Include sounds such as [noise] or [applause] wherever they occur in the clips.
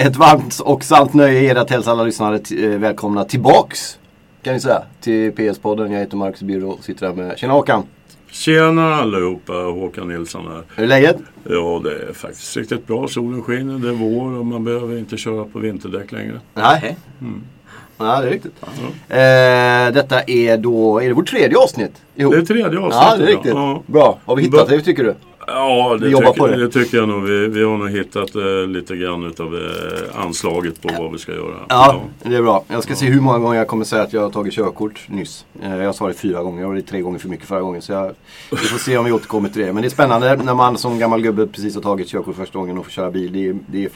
Ett varmt och sant nöje är att hälsa alla lyssnare t- eh, välkomna tillbaks. Kan vi säga. Till PS-podden. Jag heter Marcus Byrå och sitter här med... Tjena Håkan! Tjena allihopa, Håkan Nilsson här. Hur är läget? Ja, det är faktiskt riktigt bra. Solen skiner, det är vår och man behöver inte köra på vinterdäck längre. Nej. Mm. Ja, det är riktigt. Eh, detta är då... Är det vårt tredje avsnitt? ihop? Det är tredje avsnittet. Ja, det är riktigt. Ja, Bra. Har vi hittat det tycker du? Ja det, Vi jobbar på tycker, det. det tycker jag nog. Vi, vi har nog hittat eh, lite grann utav eh, anslaget på vad vi ska göra. Ja, det är bra. Jag ska se hur många gånger jag kommer säga att jag har tagit körkort nyss. Eh, Jag sa det fyra gånger och det är tre gånger för mycket förra gången. Så jag, vi får se om vi återkommer till det. Men det är spännande när man som gammal gubbe precis har tagit körkort första gången och får köra bil. Det är, det är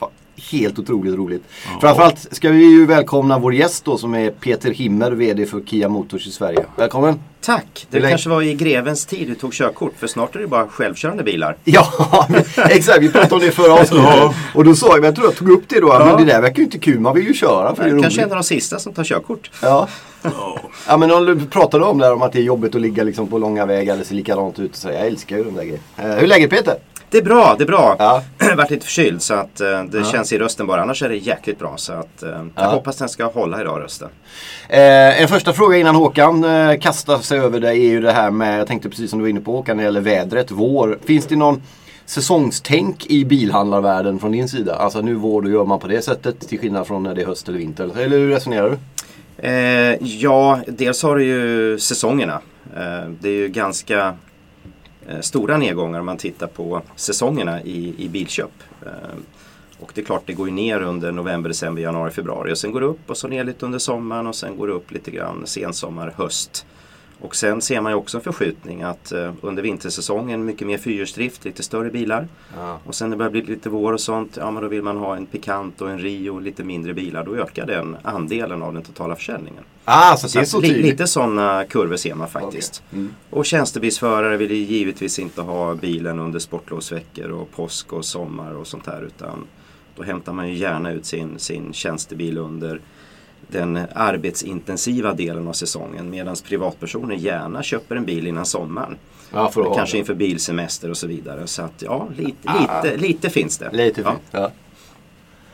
helt otroligt roligt. Framförallt ska vi ju välkomna vår gäst då som är Peter Himmer, VD för Kia Motors i Sverige. Välkommen! Tack! Det kanske var i grevens tid du tog körkort för snart är det bara självkörande bilar. [laughs] Ja, exakt. Vi pratade om det i förra avsnittet. Och då sa jag, men jag tror jag tog upp det då. Men det där verkar ju inte kul. Man vill ju köra för det är Kanske en roligt. av de sista som tar körkort. Ja. Ja. Ja men om du pratade om det här om att det är jobbigt att ligga liksom på långa vägar eller se likadant ut säga jag älskar ju de där grejerna. Eh, hur är läget Peter? Det är bra, det är bra. Ja. [clears throat] Varit lite förkyld så att eh, det känns i rösten bara. Annars är det jäkligt bra. Så att, eh, jag Ja. hoppas den ska hålla idag rösten. Eh, en första fråga innan Håkan eh, kastar sig över det är ju det här med, jag tänkte precis som du var inne på Håkan, när det gäller vädret, vår. Finns det någon säsongstänk i bilhandlarvärlden från din sida? Alltså nu vår, då gör man på det sättet till skillnad från när det är höst eller vinter. Eller hur resonerar du? Ja, dels har du ju säsongerna. Det är ju ganska Eh, stora nedgångar om man tittar på säsongerna i, i bilköp. Eh, och det är klart, det går ju ner under november, december, januari, februari. Och sen går det upp och så ner lite under sommaren och sen går det upp lite grann sensommar, höst. Och sen ser man ju också en förskjutning att eh, under vintersäsongen mycket mer fyrhjulsdrift, lite större bilar. Och sen när det börjar bli lite vår och sånt, ja men då vill man ha en Picanto och en Rio, lite mindre bilar. Då ökar den andelen av den totala försäljningen. Ah, så det är Så så li, tydligt. lite sådana kurvor ser man faktiskt. Mm. Och tjänstebilsförare vill ju givetvis inte ha bilen under sportlovsveckor och påsk och sommar och sånt här. Utan då hämtar man ju gärna ut sin, sin tjänstebil under den arbetsintensiva delen av säsongen. Medan privatpersoner gärna köper en bil innan sommaren. Ja, för att ha Kanske inför bilsemester och så vidare. Så att ja, lite, Ah. lite, lite finns det. Lite ja. Ja.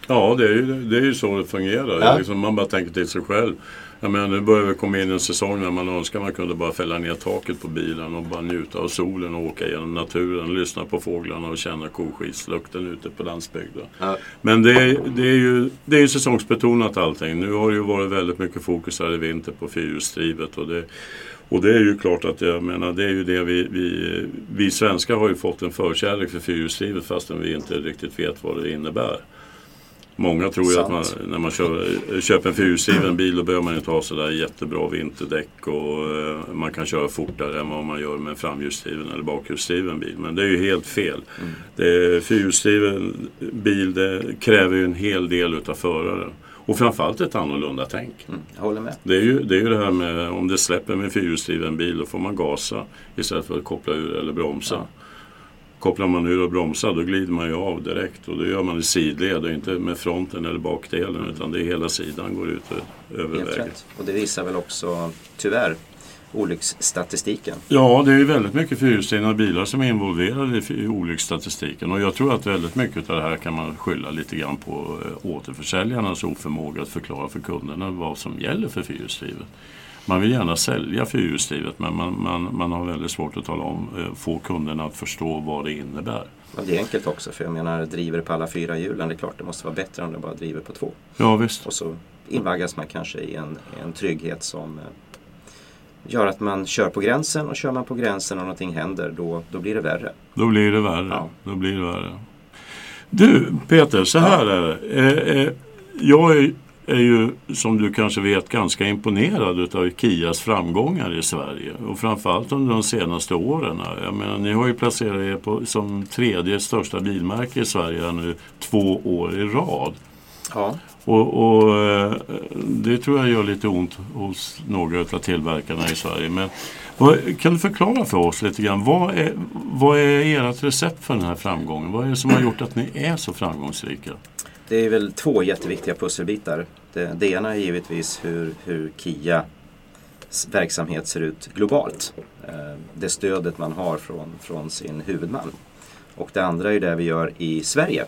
Ja, det är, ju, det är ju så det fungerar. Ja. Liksom man bara tänker till sig själv. Jag menar, nu börjar vi komma in i en säsong när man önskar man kunde bara fälla ner taket på bilen och bara njuta av solen och åka genom naturen, lyssna på fåglarna och känna koskitslukten ute på landsbygden. Ja. Men det är, det, är ju, det är ju säsongsbetonat allting. Nu har det ju varit väldigt mycket fokus här i vinter på fyrhjulsdrivet. Och det, och det är ju klart att jag menar, det är ju det vi, vi, vi svenskar har ju fått en förkärlek för fyrhjulsdrivet fastän vi inte riktigt vet vad det innebär. Många tror ju att man, när man kör, köper en fyrhjulsdriven bil då behöver man inte ha sådär jättebra vinterdäck och eh, man kan köra fortare än vad man gör med en framhjulsdriven eller bakhjulsdriven bil. Men det är ju helt fel. Är, fyrhjulsdriven bil det kräver ju en hel del utav föraren. Och framförallt ett annorlunda tänk. Mm, jag håller med. Det är, ju, det är ju det här med om det släpper med en fyrhjulsdriven bil då får man gasa istället för att koppla ur eller bromsa. Kopplar man ur och bromsar då glider man ju av direkt och då gör man i sidled och inte med fronten eller bakdelen utan det är hela sidan går ut över Helt vägen. rätt. Och det visar väl också tyvärr olycksstatistiken. Ja, det är ju väldigt mycket fyrhjulsdrivna bilar som är involverade i olycksstatistiken och jag tror att väldigt mycket av det här kan man skylla lite grann på eh, återförsäljarnas oförmåga att förklara för kunderna vad som gäller för fyrhjulsdrivet. Man vill gärna sälja fyrhjulsdrivet men man, man, man har väldigt svårt att tala om, eh, få kunderna att förstå vad det innebär. Och det är enkelt också för jag menar driver det på alla fyra hjulen. Det är klart det måste vara bättre om det bara driver på två. Ja visst. Och så invaggas man kanske i en, en trygghet som eh, gör att man kör på gränsen och kör man på gränsen och någonting händer då, då blir det värre. Då blir det värre. Ja. Då blir det värre. Du Peter, så här är det. Eh, eh, jag är, är ju som du kanske vet ganska imponerad utav Kias framgångar i Sverige. Och framförallt under de senaste åren. Jag menar, ni har ju placerat er på, som tredje största bilmärke i Sverige nu två år i rad. Ja. Och, och eh, det tror jag gör lite ont hos några av tillverkarna i Sverige. Men vad, kan du förklara för oss lite grann, vad är, vad är ert recept för den här framgången? Vad är det som har gjort att ni är så framgångsrika? Det är väl två jätteviktiga pusselbitar. Det, det ena är givetvis hur, hur Kias verksamhet ser ut globalt. Eh, det stödet man har från, från sin huvudman. Och det andra är det vi gör i Sverige.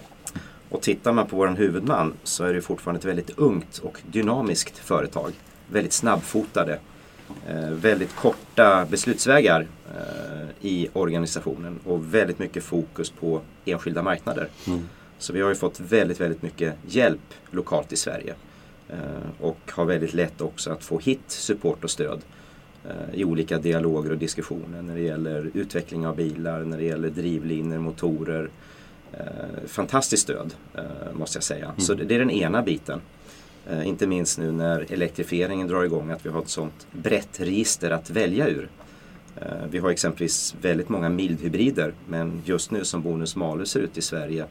Och tittar man på vår huvudman så är det fortfarande ett väldigt ungt och dynamiskt företag. Väldigt snabbfotade. Eh, väldigt korta beslutsvägar eh, i organisationen och väldigt mycket fokus på enskilda marknader. Mm. Så vi har ju fått väldigt, väldigt mycket hjälp lokalt i Sverige. Eh, och har väldigt lätt också att få hit support och stöd eh, i olika dialoger och diskussioner när det gäller utveckling av bilar, när det gäller drivlinor, motorer. Eh, fantastiskt stöd måste jag säga. Så det, är den ena biten. Inte minst nu när elektrifieringen drar igång att vi har ett sånt brett register att välja ur. Vi har exempelvis väldigt många mildhybrider men just nu som bonus malus ser ut i Sverige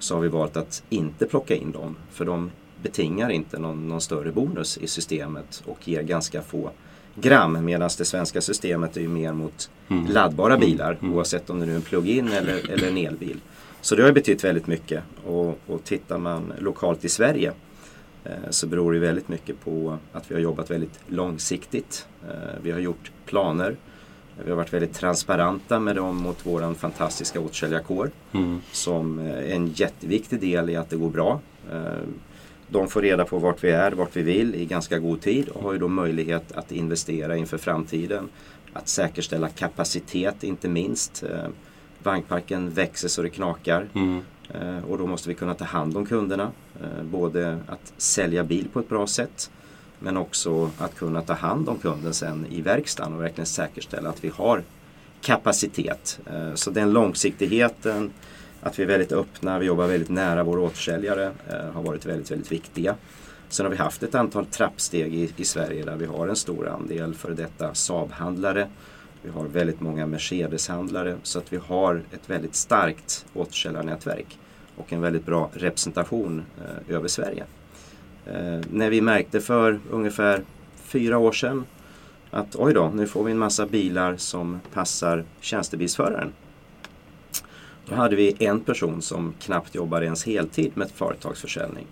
så har vi valt att inte plocka in dem för de betingar inte någon, någon större bonus i systemet och ger ganska få gram medan det svenska systemet är mer mot laddbara bilar oavsett om det nu är en plug-in eller, eller en elbil. Så det har betytt väldigt mycket och, och tittar man lokalt i Sverige eh, så beror det väldigt mycket på att vi har jobbat väldigt långsiktigt. Eh, Vi har gjort planer. Vi har varit väldigt transparenta med dem mot våran fantastiska återsäljarkår Mm. som eh, är en jätteviktig del i att det går bra. Eh, De får reda på vart vi är, vart vi vill i ganska god tid och har ju då möjlighet att investera inför framtiden. Att säkerställa kapacitet inte minst. Eh, Vagnparken växer så det knakar. Mm. Eh, Och då måste vi kunna ta hand om kunderna. Eh, Både att sälja bil på ett bra sätt men också att kunna ta hand om kunden sen i verkstaden och verkligen säkerställa att vi har kapacitet. Eh, så den långsiktigheten, att vi är väldigt öppna, vi jobbar väldigt nära våra återsäljare eh, har varit väldigt, väldigt viktiga. Sen har vi haft ett antal trappsteg i, i Sverige där vi har en stor andel för detta Saab-handlare. Vi har väldigt många Mercedes-handlare så att vi har ett väldigt starkt återsäljarnätverk och en väldigt bra representation eh, över Sverige. Eh, när vi märkte för ungefär fyra år sedan att oj då, nu får vi en massa bilar som passar tjänstebilsföraren. Då hade vi en person som knappt jobbade ens heltid med företagsförsäljning.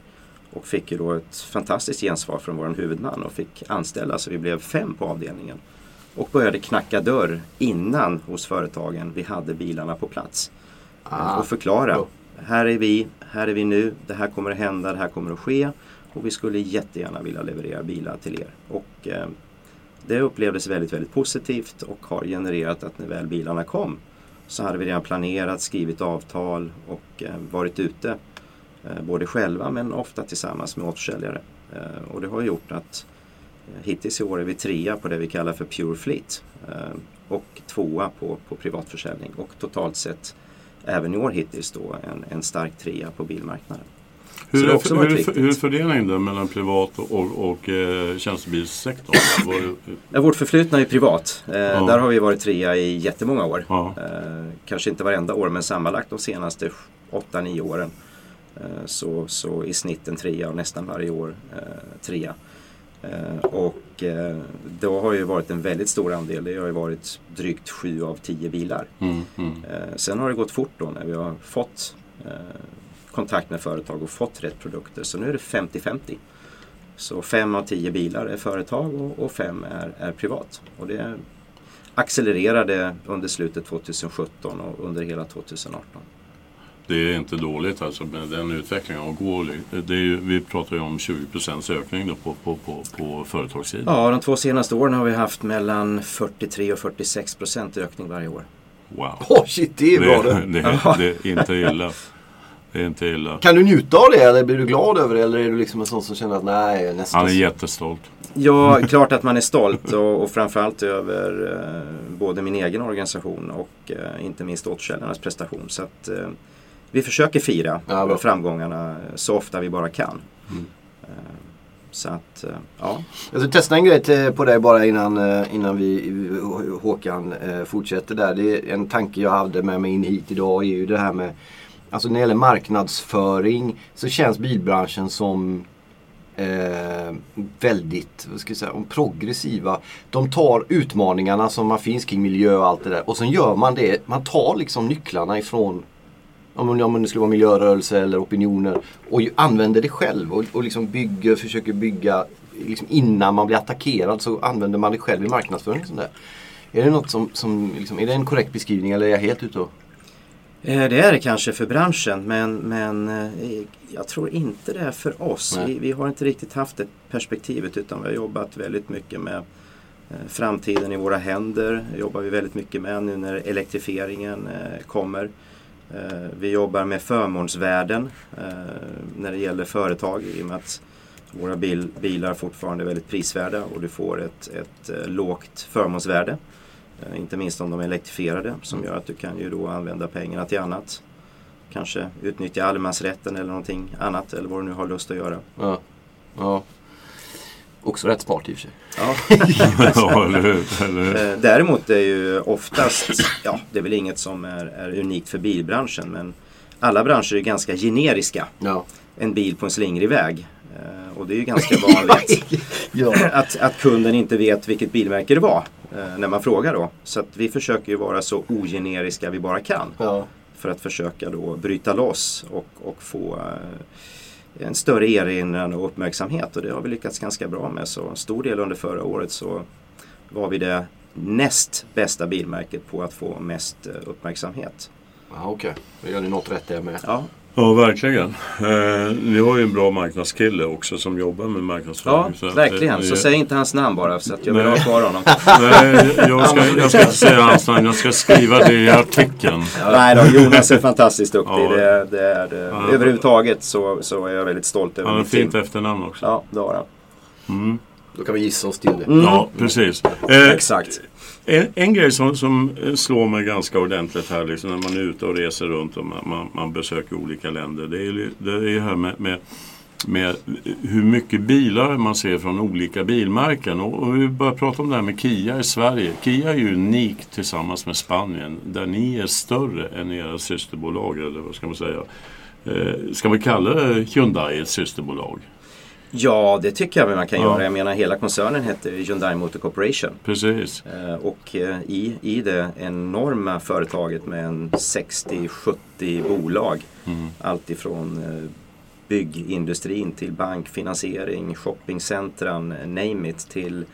Och fick ju då ett fantastiskt gensvar från vår huvudman och fick anställa så vi blev fem på avdelningen. Och började knacka dörr innan hos företagen vi hade bilarna på plats. Ah. Och förklara. Här är vi, här är vi nu, det här kommer att hända, det här kommer att ske. Och vi skulle jättegärna vilja leverera bilar till er. Och eh, det upplevdes väldigt, väldigt positivt och har genererat att när väl bilarna kom så hade vi redan planerat, skrivit avtal och eh, varit ute. Eh, både själva men ofta tillsammans med återförsäljare. Eh, och det har gjort att eh, hittills i år är vi trea på det vi kallar för Pure Fleet. Eh, och tvåa på, på privatförsäljning. Och totalt sett även i år hittills då en, en stark trea på bilmarknaden. Hur det också hur, hur är fördelningen där mellan privat och, och, och eh, tjänstebilssektorn? Var, Ja, vårt förflutna är privat. Eh, Där har vi varit trea i jättemånga år. ja. Eh, kanske inte varenda år men sammanlagt de senaste 8-9 åren. Eh, så, så i snitt en trea och nästan varje år eh, trea. Och då har ju varit en väldigt stor andel. Det har ju varit drygt 7 av 10 bilar. Mm, mm. Sen har det gått fort då när vi har fått kontakt med företag och fått rätt produkter. Så nu är det 50-50. Så 5 av 10 bilar är företag och, och 5 är, är privat. Och det accelererade under slutet 2017 och under hela 2018. Det är inte dåligt alltså med den utvecklingen. Och går, det är ju, vi pratar ju om 20 ökning då på, på, på, på företagssidan. Ja, de två senaste åren har vi haft mellan 43 och 46 procent ökning varje år. Wow! Åh shit, det är bra Det, det. det, det är inte illa. [laughs] Det är inte illa. Kan du njuta av det eller blir du glad över det? Eller är du liksom en sån som känner att nej, nästa... Han är jättestolt. Ja, klart att man är stolt och, och framförallt över eh, både min egen organisation och eh, inte minst återsäljarnas prestation. Så att eh, vi försöker fira Ja, framgångarna så ofta vi bara kan. Mm. Eh, så att, eh, ja. Jag ska testa en grej till, på dig bara innan, eh, innan vi, Håkan eh, fortsätter där. Det är en tanke jag hade med mig in hit idag är ju det här med Alltså när det gäller marknadsföring så känns bilbranschen som eh, väldigt, vad ska jag säga, progressiva. De tar utmaningarna som man finns kring miljö och allt det där och sen gör man det. Man tar liksom nycklarna ifrån om, det skulle vara miljörörelse eller opinioner och använder det själv och, och liksom bygger, försöker bygga liksom innan man blir attackerad så använder man det själv i marknadsföring. Sånt där. Är det något som, som liksom, är det en korrekt beskrivning eller är jag helt ute och... Eh, Det är det kanske för branschen men, men eh, jag tror inte det är för oss. Vi, vi har inte riktigt haft det perspektivet utan vi har jobbat väldigt mycket med eh, framtiden i våra händer. Det jobbar vi väldigt mycket med nu när elektrifieringen kommer. Vi jobbar med förmånsvärden när det gäller företag i och med att våra bil, bilar fortfarande är väldigt prisvärda och du får ett, ett lågt förmånsvärde. Eh, Inte minst om de är elektrifierade som gör att du kan ju då använda pengarna till annat. Kanske utnyttja allemansrätten eller någonting annat eller vad du nu har lust att göra. Ja. ja. Också rätt smart i och för sig. Ja. [laughs] eller? Eh, Däremot är ju oftast, ja det är väl inget som är, är unikt för bilbranschen men alla branscher är ganska generiska. Ja. En bil på en slingrig väg. Eh, Och det är ju ganska vanligt [laughs] ja. att, att kunden inte vet vilket bilmärke det var eh, när man frågar då. Så vi försöker ju vara så ogeneriska vi bara kan. ja. för att försöka då bryta loss och, och få eh, en större erinran och uppmärksamhet och det har vi lyckats ganska bra med. Så en stor del under förra året så var vi det näst bästa bilmärket på att få mest uppmärksamhet. Ja, okej. Då gör ni något rätt där med. Ja, Ja, verkligen. Eh, ni har ju en bra marknadskille också som jobbar med marknadsföring. ja så att, verkligen. eh, Så säg inte hans namn bara så att jag vill ha kvar honom. [laughs] Nej, jag ska, jag ska inte säga hans namn. Jag ska skriva det i artikeln. Nej då, Jonas är fantastiskt duktig. Ja. Det, det är, det. Ja. överhuvudtaget så, så är jag väldigt stolt över Han har team. fint efternamn också. Ja, det har han. Mm. Då kan vi gissa oss till det. Mm. Ja, precis. Eh, Exakt. En, en grej som, som eh, slår mig ganska ordentligt här liksom, när man är ute och reser runt och man, man, man besöker olika länder. Det är ju det är här med, med, med hur mycket bilar man ser från olika bilmärken. Och, och vi börjar prata om det här med Kia i Sverige. Kia är ju unikt tillsammans med Spanien där ni är större än era systerbolag. Eller vad ska man säga? Eh, ska man kalla det Hyundai ett systerbolag? Ja, det tycker jag man kan Ja. göra. Jag menar hela koncernen heter Hyundai Motor Corporation. Precis. Eh, Och eh, i, i det enorma företaget med en 60-70 bolag. Mm. Allt ifrån eh, byggindustrin till bank, finansiering, shoppingcentran, name it, till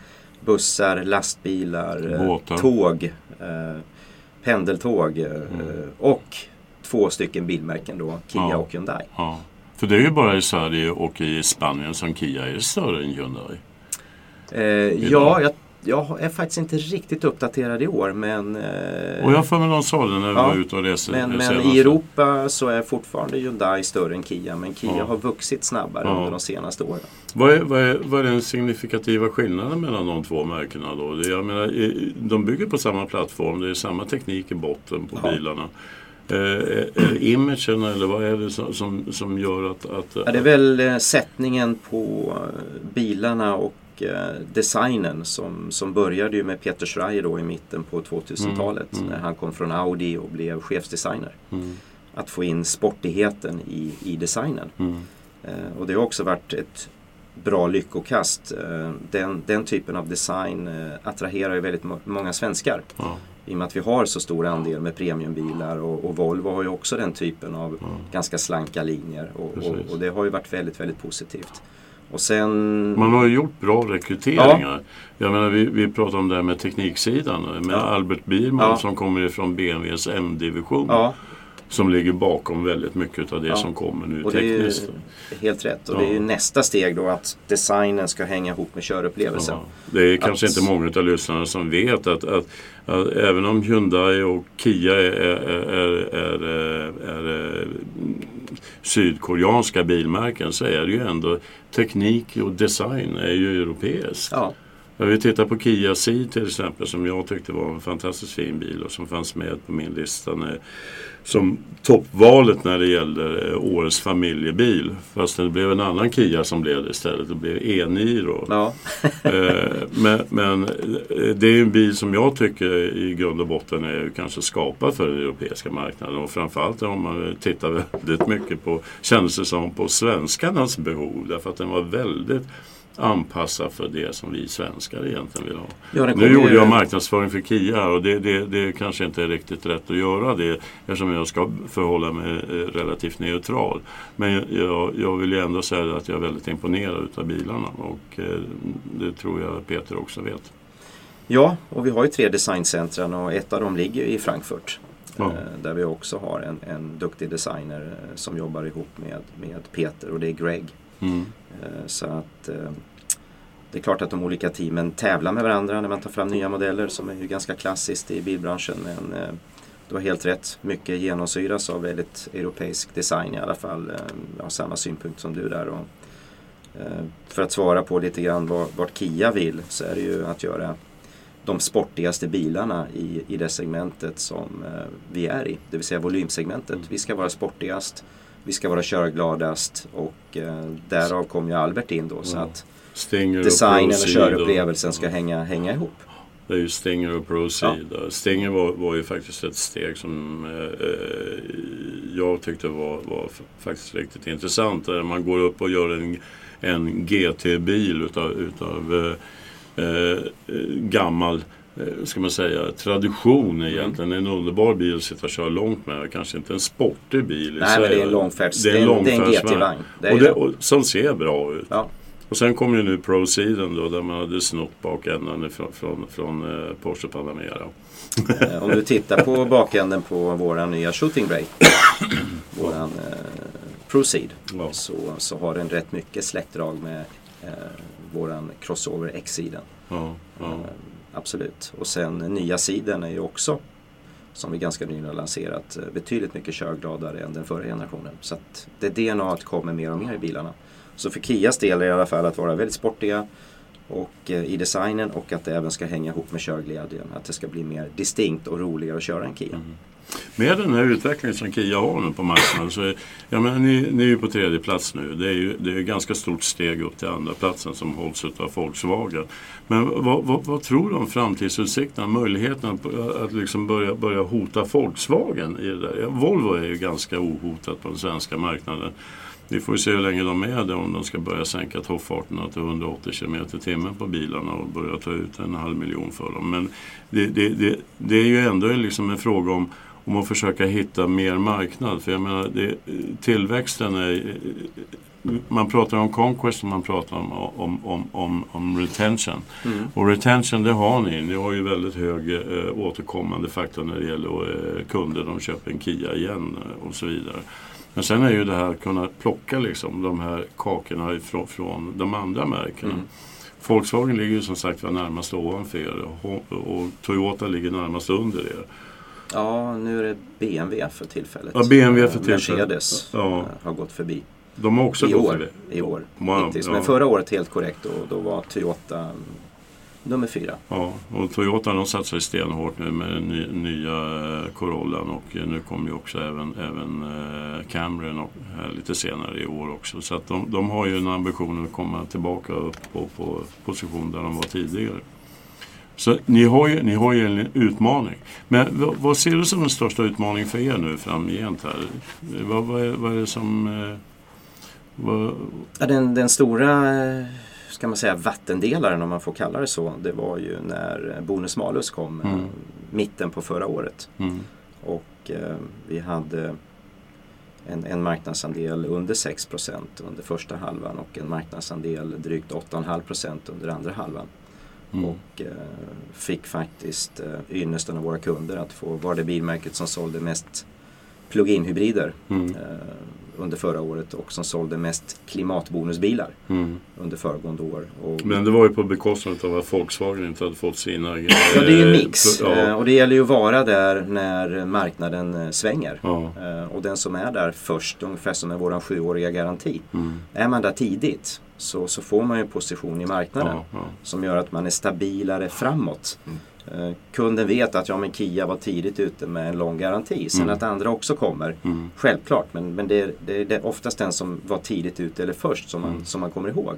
bussar, lastbilar, Båtar. tåg, pendeltåg Mm. och två stycken bilmärken då, Kia Ja. och Hyundai. Ja. För det är ju bara i Sverige och i Spanien som Kia är större än Hyundai. Eh, ja, jag, jag är faktiskt inte riktigt uppdaterad i år men, eh, Och jag för mig någon sa det när vi Ja, var ute och reste men, men i Europa så är fortfarande Hyundai större än Kia men Kia Ja. har vuxit snabbare Ja. under de senaste åren. Vad är, vad, är, vad är den signifikativa skillnaden mellan de två märkena då? Jag menar, de bygger på samma plattform, det är samma teknik i botten på bilarna. Eh, är är det imagen eller vad är det som, som, som gör att... att Ja, det är väl eh, sättningen på eh, bilarna och eh, designen som, som började ju med Peter Schreier då i mitten på 2000-talet Mm, mm. när han kom från Audi och blev chefsdesigner. Mm, Att få in sportigheten i, i designen. mm, Eh, och det har också varit ett bra lyckokast. Eh, den, den typen av design eh, attraherar ju väldigt må- många svenskar. ja, I och med att vi har så stor andel med premiumbilar och, och Volvo har ju också den typen av ja. ganska slanka linjer. Och, och, och det har ju varit väldigt, väldigt positivt. Och sen... Man har ju gjort bra rekryteringar. Jag menar, vi, vi pratar om det här med tekniksidan. Med Ja. Albert Biermann Ja. som kommer ifrån BMWs M-division. Ja, Som ligger bakom väldigt mycket av det Ja. som kommer nu och det är ju tekniskt. helt rätt. Och Ja. det är ju nästa steg då att design ska hänga ihop med körupplevelsen. Ja, det är kanske Att- inte många av lyssnarna som vet att, att, att även om Hyundai och Kia är, är, är, är, är, är sydkoreanska bilmärken så är det ju ändå teknik och design är ju europeiskt. Ja, Jag vill titta på Kia Ceed till exempel som jag tyckte var en fantastiskt fin bil och som fanns med på min lista när, som toppvalet när det gällde eh, årets familjebil. Fast det blev en annan Kia som blev det istället. Det blev E-Niro. ja. Eh, men, men eh, det är en bil som jag tycker i grund och botten är kanske skapad för den europeiska marknaden. Och framförallt om man tittar väldigt mycket på, kändes det som, på svenskarnas behov. Därför att den var väldigt anpassad för det som vi svenskar egentligen vill ha. ja Nu gjorde jag marknadsföring för Kia och det, det, det kanske inte är riktigt rätt att göra det eftersom jag ska förhålla mig eh, relativt neutral. Men jag, jag vill ju ändå säga att jag är väldigt imponerad utav bilarna och eh, det tror jag Peter också vet. Ja, och vi har ju tre designcentran och ett av dem ligger i Frankfurt. Ja. Eh, Där vi också har en, en duktig designer som jobbar ihop med, med Peter och det är Greg. Mm. Eh, Så att eh, det är klart att de olika teamen tävlar med varandra när man tar fram nya modeller som är ju ganska klassiskt i bilbranschen. Men eh, du har helt rätt. Mycket genomsyras av väldigt europeisk design i alla fall. Jag har samma synpunkt som du där. Och, för att svara på lite grann vad, vart Kia vill så är det ju att göra de sportigaste bilarna i, i det segmentet som vi är i. Det vill säga volymsegmentet. Vi ska vara sportigast, vi ska vara körgladast och eh, därav kom ju Albert in då. Så Ja. att Stinger och designen och Proceed körupplevelsen ska hänga, hänga ihop. Det är ju Stinger och Proceed. Stinger var, var ju faktiskt ett steg som eh, eh, jag tyckte var, var faktiskt riktigt intressant. Där man går upp och gör en, en GT-bil utav, utav eh, eh, gammal eh, ska man säga, tradition egentligen. En underbar bil att sitta och köra långt med. Kanske inte en sportig bil i Nej, men det är en långfärds... Det är en. GT-vagn. Och, det. och, som ser bra ut. Ja. Och sen kom ju nu Proceeden då där man hade snott bakändan från, från, från eh, Porsche Panamera. Eh, Om du tittar på [laughs] bakänden på våran nya Shooting Brake, [coughs] våran eh, Proceed, Ja. så, så har den rätt mycket släktdrag med eh, våran Crossover X-sidan. Ja, ja. Absolut. Och sen nya sidan är ju också, som vi ganska nyligen har lanserat, eh, betydligt mycket körgladare än den förra generationen. Så att det DNA kommer mer och mer i bilarna. Så för Kias del är det i alla fall att vara väldigt sportiga och eh, i designen och att det även ska hänga ihop med körglädjen. Att det ska bli mer distinkt och roligare att köra en Kia. Mm. Med den här utvecklingen som Kia har nu på marknaden så är, jag menar, ni, ni är ju på tredje plats nu. Det är ju det är ett ganska stort steg upp till andra platsen som hålls av Volkswagen. Men vad, vad, vad tror du om framtidsutsikterna, möjligheten att, att liksom börja, börja hota Volkswagen i det där? Ja, Volvo är ju ganska ohotat på den svenska marknaden. Vi får ju se hur länge de är det om de ska börja sänka toppfarterna till 180 km i timmen på bilarna och börja ta ut en halv miljon för dem. Men det, det, det, det är ju ändå liksom en fråga om, om att försöka hitta mer marknad. För jag menar, det, tillväxten är... Man pratar om conquest och man pratar om, om, om, om, om retention. Mm. Och retention det har ni. Ni har ju väldigt hög eh, återkommande faktor när det gäller eh, kunder. De köper en Kia igen eh, och så vidare. Men sen är ju det här att kunna plocka liksom de här kakorna ifrån, från de andra märkena. Mm. Volkswagen ligger ju som sagt var närmast ovanför er och, och Toyota ligger närmast under er. Ja, nu är det BMW för tillfället. Ja, BMW för Eh, tillfället. Mercedes Ja. eh, har gått förbi. De har också I gått år. förbi. I år. Wow, hittills. ja. Men förra året helt korrekt och då var Toyota mm, nummer fyra. Ja, och Toyota de satsar stenhårt nu med den ny, nya eh, Corollan och nu kommer ju också även, även Camryn och, lite senare i år också. Så att de, de har ju en ambition att komma tillbaka upp på, på position där de var tidigare. Så ni har ju, ni har ju en utmaning. Men vad, vad ser du som den största utmaningen för er nu framgent här? Vad, vad, är, vad är det som... Eh, vad, Ja, den, den stora eh, ska man säga, vattendelaren om man får kalla det så. Det var ju när Bonus Malus kom eh, Mm. mitten på förra året. mm, Och eh, vi hade en, en marknadsandel under 6% under första halvan och en marknadsandel drygt 8,5% under andra halvan. Mm, Och eh, fick faktiskt eh, ynnesten av våra kunder att få vara det bilmärket som sålde mest plug-in hybrider mm, eh, under förra året och som sålde mest klimatbonusbilar mm. under föregående år. Och, Men det var ju på bekostnad av att Volkswagen inte hade fått sina... ja, det är ju en eh, mix Ja, eh, och det gäller ju att vara där när marknaden eh, svänger. ja, Eh, och den som är där först, ungefär som med våran sjuåriga garanti. mm, Är man där tidigt så, så får man ju en position i marknaden ja, ja. som gör att man är stabilare framåt. Eh, kunden vet att ja, men Kia var tidigt ute med en lång garanti. Sen Mm. att andra också kommer, Mm, självklart. Men, men det, är, det, är, oftast den som var tidigt ute eller först som man, Mm. som man kommer ihåg.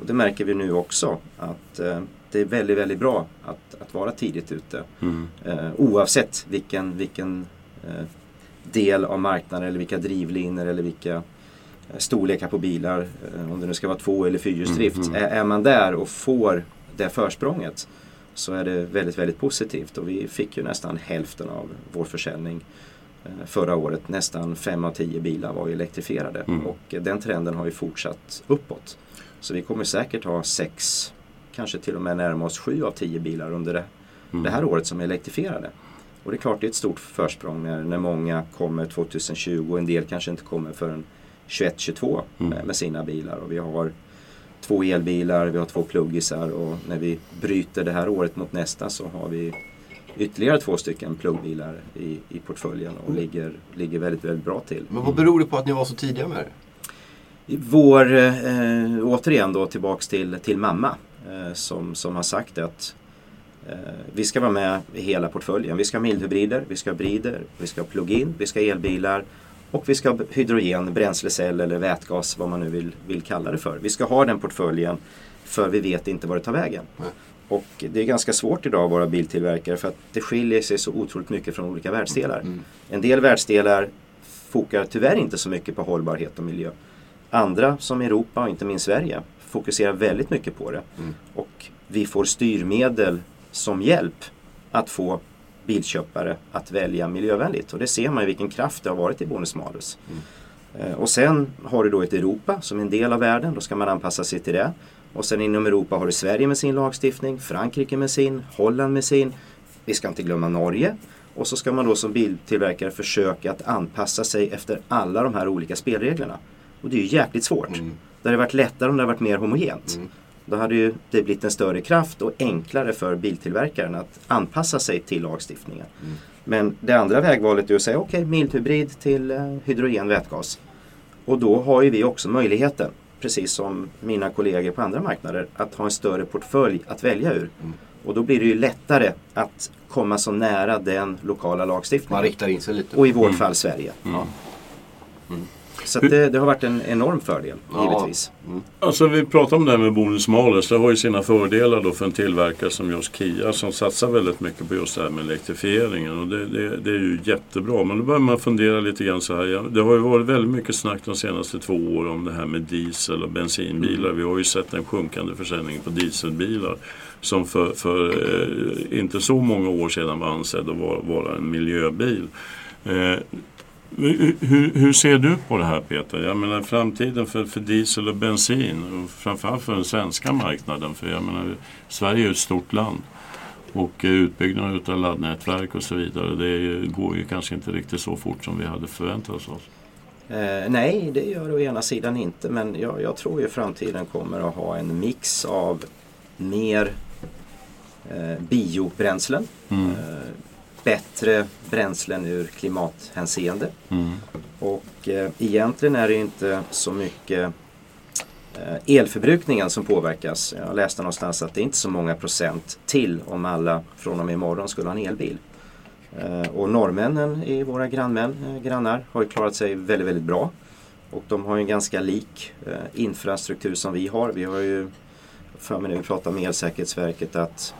Och det märker vi nu också att eh, det är väldigt, väldigt bra att, att vara tidigt ute. mm, Eh, oavsett vilken, vilken eh, del av marknaden eller vilka drivlinor eller vilka storlekar på bilar, eh, om det nu ska vara två eller fyrhjulsdrift. Mm, mm. Är, är man där och får det försprånget så är det väldigt, väldigt positivt. Och vi fick ju nästan hälften av vår försäljning eh, förra året. Nästan fem av tio bilar var elektrifierade Mm. och eh, den trenden har ju fortsatt uppåt. Så vi kommer säkert ha sex, kanske till och med närma oss sju av tio bilar under det mm. det här året som är elektrifierade. Och det är klart det är ett stort försprång när, när många kommer 2020 och en del kanske inte kommer förrän 21-22 Mm. med, sina bilar. Och vi har två elbilar, vi har två pluggisar och när vi bryter det här året mot nästa så har vi ytterligare två stycken pluggbilar i, i portföljen och ligger, ligger väldigt, väldigt bra till. Men vad beror det på att ni var så tidiga med det? Vår, eh, återigen då tillbaks till, till mamma eh, som, som har sagt att eh, vi ska vara med i hela portföljen. Vi ska ha mildhybrider, vi ska ha brider, vi ska ha plug-in, vi ska ha elbilar och vi ska ha hydrogen, bränslecell eller vätgas, vad man nu vill, vill kalla det för. Vi ska ha den portföljen för vi vet inte var det tar vägen. Nej. Och det är ganska svårt idag att vara biltillverkare för att det skiljer sig så otroligt mycket från olika världsdelar. Mm. En del världsdelar fokar tyvärr inte så mycket på hållbarhet och miljö. Andra som Europa och inte minst Sverige fokuserar väldigt mycket på det. Mm. Och vi får styrmedel som hjälp att få bilköpare att välja miljövänligt. Och det ser man ju vilken kraft det har varit i bonus malus. Eh, Och sen har du då ett Europa som är en del av världen. Då ska man anpassa sig till det. Och sen inom Europa har du Sverige med sin lagstiftning, Frankrike med sin, Holland med sin. Vi ska inte glömma Norge. Och så ska man då som biltillverkare försöka att anpassa sig efter alla de här olika spelreglerna. Och det är ju jäkligt svårt. Mm. Det hade varit lättare om det hade varit mer homogent. Mm. Då hade ju det blivit en större kraft och enklare för biltillverkaren att anpassa sig till lagstiftningen. Mm. Men det andra vägvalet är att säga okej, mildhybrid till eh, hydrogen vätgas. Och då har ju vi också möjligheten, precis som mina kollegor på andra marknader, att ha en större portfölj att välja ur. Mm. Och då blir det ju lättare att komma så nära den lokala Man lagstiftningen. riktar in sig lite. Och i vårt Mm. fall Sverige. Mm. Ja. Så det, det har varit en enorm fördel, Ja. givetvis. Mm. Alltså vi pratar om det här med bonus malus. Det har ju sina fördelar då för en tillverkare som just Kia som satsar väldigt mycket på just det här med elektrifieringen. Och det, det, det är ju jättebra. Men då börjar man fundera lite grann så här. Det har ju varit väldigt mycket snack de senaste två åren om det här med diesel och bensinbilar. Vi har ju sett en sjunkande försäljning på dieselbilar. Som för, för eh, inte så många år sedan var ansedd att vara, vara en miljöbil. Eh, hur, hur- ser du på det här Peter? Jag menar framtiden för, för diesel och bensin och framförallt för den svenska marknaden. För jag menar, Sverige är ett stort land och utbyggnaden av laddnätverk och så vidare det går ju kanske inte riktigt så fort som vi hade förväntat oss. Eh, nej, det gör det å ena sidan inte. Men jag, jag tror ju framtiden kommer att ha en mix av mer eh, biobränslen. Mm. Eh, bättre bränslen ur klimathänseende. Mm. Och eh, egentligen är det inte så mycket eh, elförbrukningen som påverkas. Jag läste någonstans att det är inte så många procent till om alla från och med imorgon skulle ha en elbil. Eh, och norrmännen i våra grannmän, eh, grannar har ju klarat sig väldigt, väldigt bra. Och de har ju en ganska lik eh, infrastruktur som vi har. Vi har ju, för mig när vi pratar med Elsäkerhetsverket, att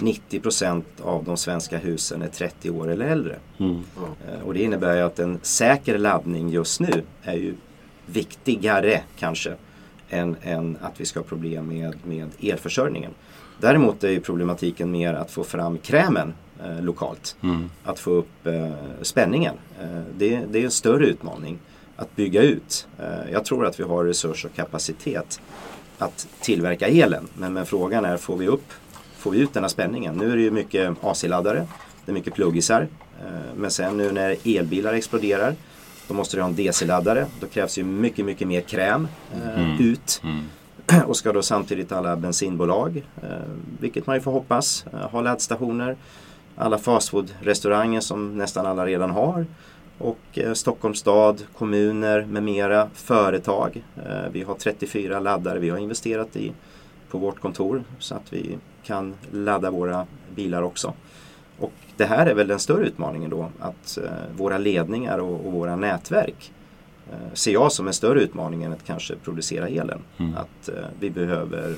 90 procent av de svenska husen är 30 år eller äldre. Mm. Eh, Och det innebär ju att en säker laddning just nu är ju viktigare kanske än, än att vi ska ha problem med, med elförsörjningen. Däremot är ju problematiken mer att få fram krämen eh, lokalt. Mm. Att få upp eh, spänningen. Eh, det, det är en större utmaning att bygga ut. Eh, jag tror att vi har resurs och kapacitet att tillverka elen. Men, men frågan är, får vi, upp, vi ut den här spänningen? Nu är det ju mycket AC-laddare, det är mycket pluggisar. Eh, men sen nu när elbilar exploderar, då måste du ha en DC-laddare. Då krävs ju mycket, mycket mer kräm eh, Mm. ut. Mm. [clears throat] Och ska då samtidigt alla bensinbolag, eh, vilket man ju får hoppas, ha laddstationer. Alla fastfood-restauranger som nästan alla redan har. Och Stockholms stad, kommuner med mera, företag. Vi har 34 laddare vi har investerat i på vårt kontor så att vi kan ladda våra bilar också. Och det här är väl den större utmaningen då, att eh, våra ledningar och, och våra nätverk eh, ser jag som en större utmaning än att kanske producera elen. Mm. Att eh, vi behöver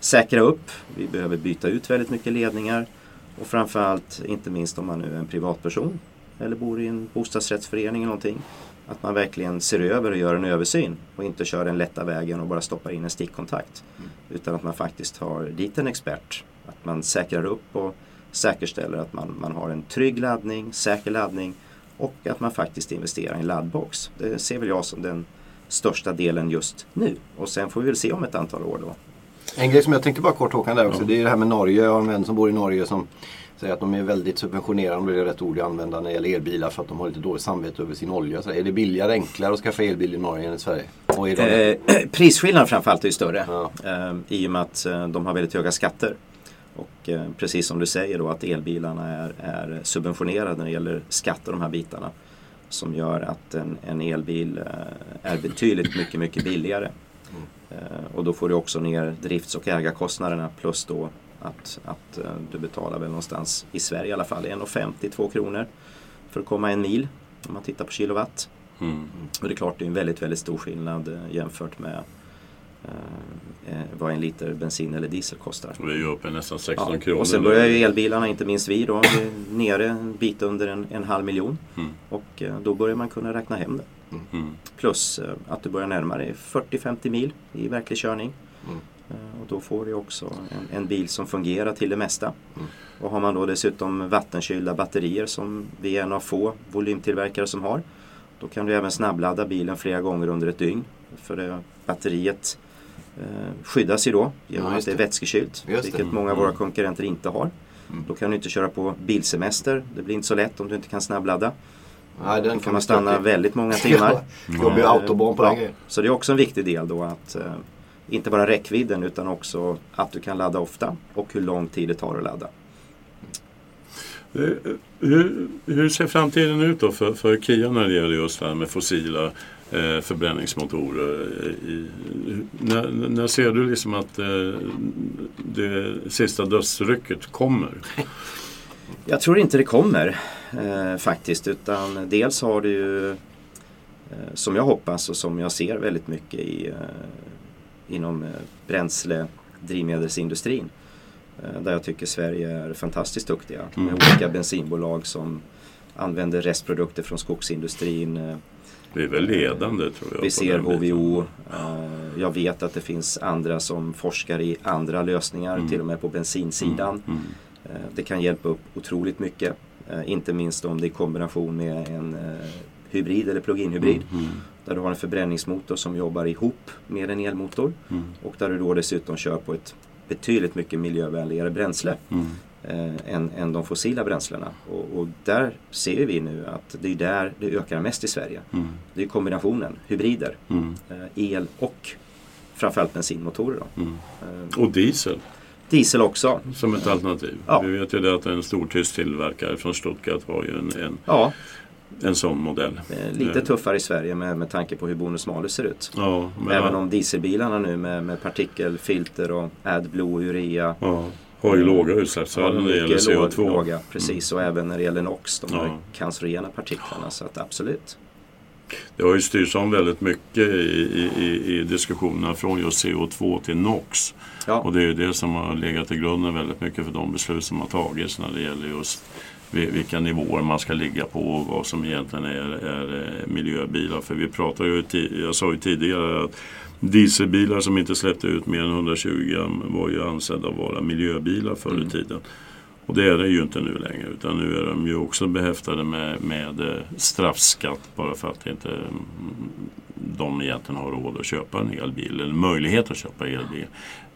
säkra upp, vi behöver byta ut väldigt mycket ledningar och framförallt, inte minst om man nu är en privatperson eller bor i en bostadsrättsförening eller någonting, att man verkligen ser över och gör en översyn och inte kör den lätta vägen och bara stoppar in en stickkontakt. Utan att man faktiskt har dit en expert, att man säkrar upp och säkerställer att man, man har en trygg laddning, säker laddning och att man faktiskt investerar i en laddbox. Det ser väl jag som den största delen just nu. Och sen får vi väl se om ett antal år då. En grej som jag tänkte bara kort Håkan där också. Ja. Det är det här med Norge. Jag har en vän som bor i Norge som säga att de är väldigt subventionerade, om det är rätt ord jag använder när det gäller elbilar för att de har lite dåligt samvete över sin olja. Så är det billigare, enklare att skaffa elbil i Norge än i Sverige? Och är de... Eh, [clears throat] prisskillnaden framförallt är ju större Ja. eh, i och med att eh, de har väldigt höga skatter. Och eh, precis som du säger då att elbilarna är, är subventionerade när det gäller skatt och de här bitarna. Som gör att en, en elbil eh, är betydligt mycket, mycket billigare. Eh, och då får du också ner drifts och ägarkostnaderna plus då att, att eh, du betalar väl någonstans i Sverige i alla fall 1,50-2 kronor för att komma en mil om man tittar på kilowatt. Mm. Och det är klart det är en väldigt, väldigt stor skillnad eh, jämfört med eh, eh, vad en liter bensin eller diesel kostar. Och vi är ju uppe nästan 16 Ja, kronor. och sen börjar ju elbilarna, inte minst vi då, nere en bit under en, en halv miljon. Mm. Och eh, då börjar man kunna räkna hem det. Mm. Plus eh, att du börjar närma dig 40-50 mil i verklig körning. Eh, Och då får du också en, en bil som fungerar till det mesta. Mm. Och har man då dessutom vattenkylda batterier som vi är en av få volymtillverkare som har. Då kan du även snabbladda bilen flera gånger under ett dygn. För det, batteriet eh, skyddas ju då genom Ja, att det är det. vätskekylt. Just det. vilket många av våra Mm. konkurrenter inte har. Mm. Då kan du inte köra på bilsemester. Det blir inte så lätt om du inte kan snabbladda. Nej, Då den kan man stanna väldigt många [laughs] timmar. Ja, Jobbig Eh, autobahn på den ja. grejen. Så det är också en viktig del då att eh, inte bara räckvidden utan också att du kan ladda ofta och hur lång tid det tar att ladda. Eh, Hur, hur ser framtiden ut då för, för Kia när det gäller just det här med fossila eh, förbränningsmotorer? eh, I, när, när ser du liksom att eh, det sista dödsrycket kommer? [laughs] Jag tror inte det kommer eh, faktiskt utan dels har du ju eh, som jag hoppas och som jag ser väldigt mycket i, inom eh, bränsle drivmedelsindustrin eh, där jag tycker Sverige är fantastiskt duktiga med Mm. olika bensinbolag som använder restprodukter från skogsindustrin. eh, Vi är väl ledande tror jag. Vi ser. HVO. eh, Jag vet att det finns andra som forskar i andra lösningar, Mm. till och med på bensinsidan. Mm. Eh, Det kan hjälpa upp otroligt mycket. Eh, Inte minst om det är i kombination med en eh, hybrid eller plug-in hybrid. Mm. Där du har en förbränningsmotor som jobbar ihop med en elmotor. Mm. Och där du då dessutom kör på ett betydligt mycket miljövänligare bränsle Mm. eh, än, än de fossila bränslena. Och, och där ser vi nu att det är där det ökar mest i Sverige. Mm. Det är kombinationen, hybrider, Mm. eh, el och framförallt bensinmotorer. Då. Mm. Eh, Och diesel Diesel också. som ett alternativ. Ja. Vi vet ju det att en stor tysk tillverkare från Stuttgart har ju en, en, Ja, en sån modell. lite Eh. tuffare i Sverige med, med tanke på hur bonus malus ser ut. Ja, Även om dieselbilarna nu med, med partikelfilter och AdBlue och urea ja, har ju låga utsläppsvärden när det gäller mycket låg- CO2. Låga, precis, och även när det gäller NOx, de här Ja. cancerogena partiklarna. Så att absolut. Det har ju styrts om väldigt mycket i, i, i diskussionerna från just CO2 till NOx. Ja, Och det är ju det som har legat i grunden väldigt mycket för de beslut som har tagits när det gäller just vilka nivåer man ska ligga på och vad som egentligen är, är eh, miljöbilar. För vi pratar ju, jag sa ju tidigare att dieselbilar som inte släppte ut mer än 120 gram var ju ansedda att vara miljöbilar förr i Mm. tiden. Och det är det ju inte nu längre utan nu är de ju också behäftade med, med eh, straffskatt bara för att inte mm, de egentligen har råd att köpa en elbil eller möjlighet att köpa elbil.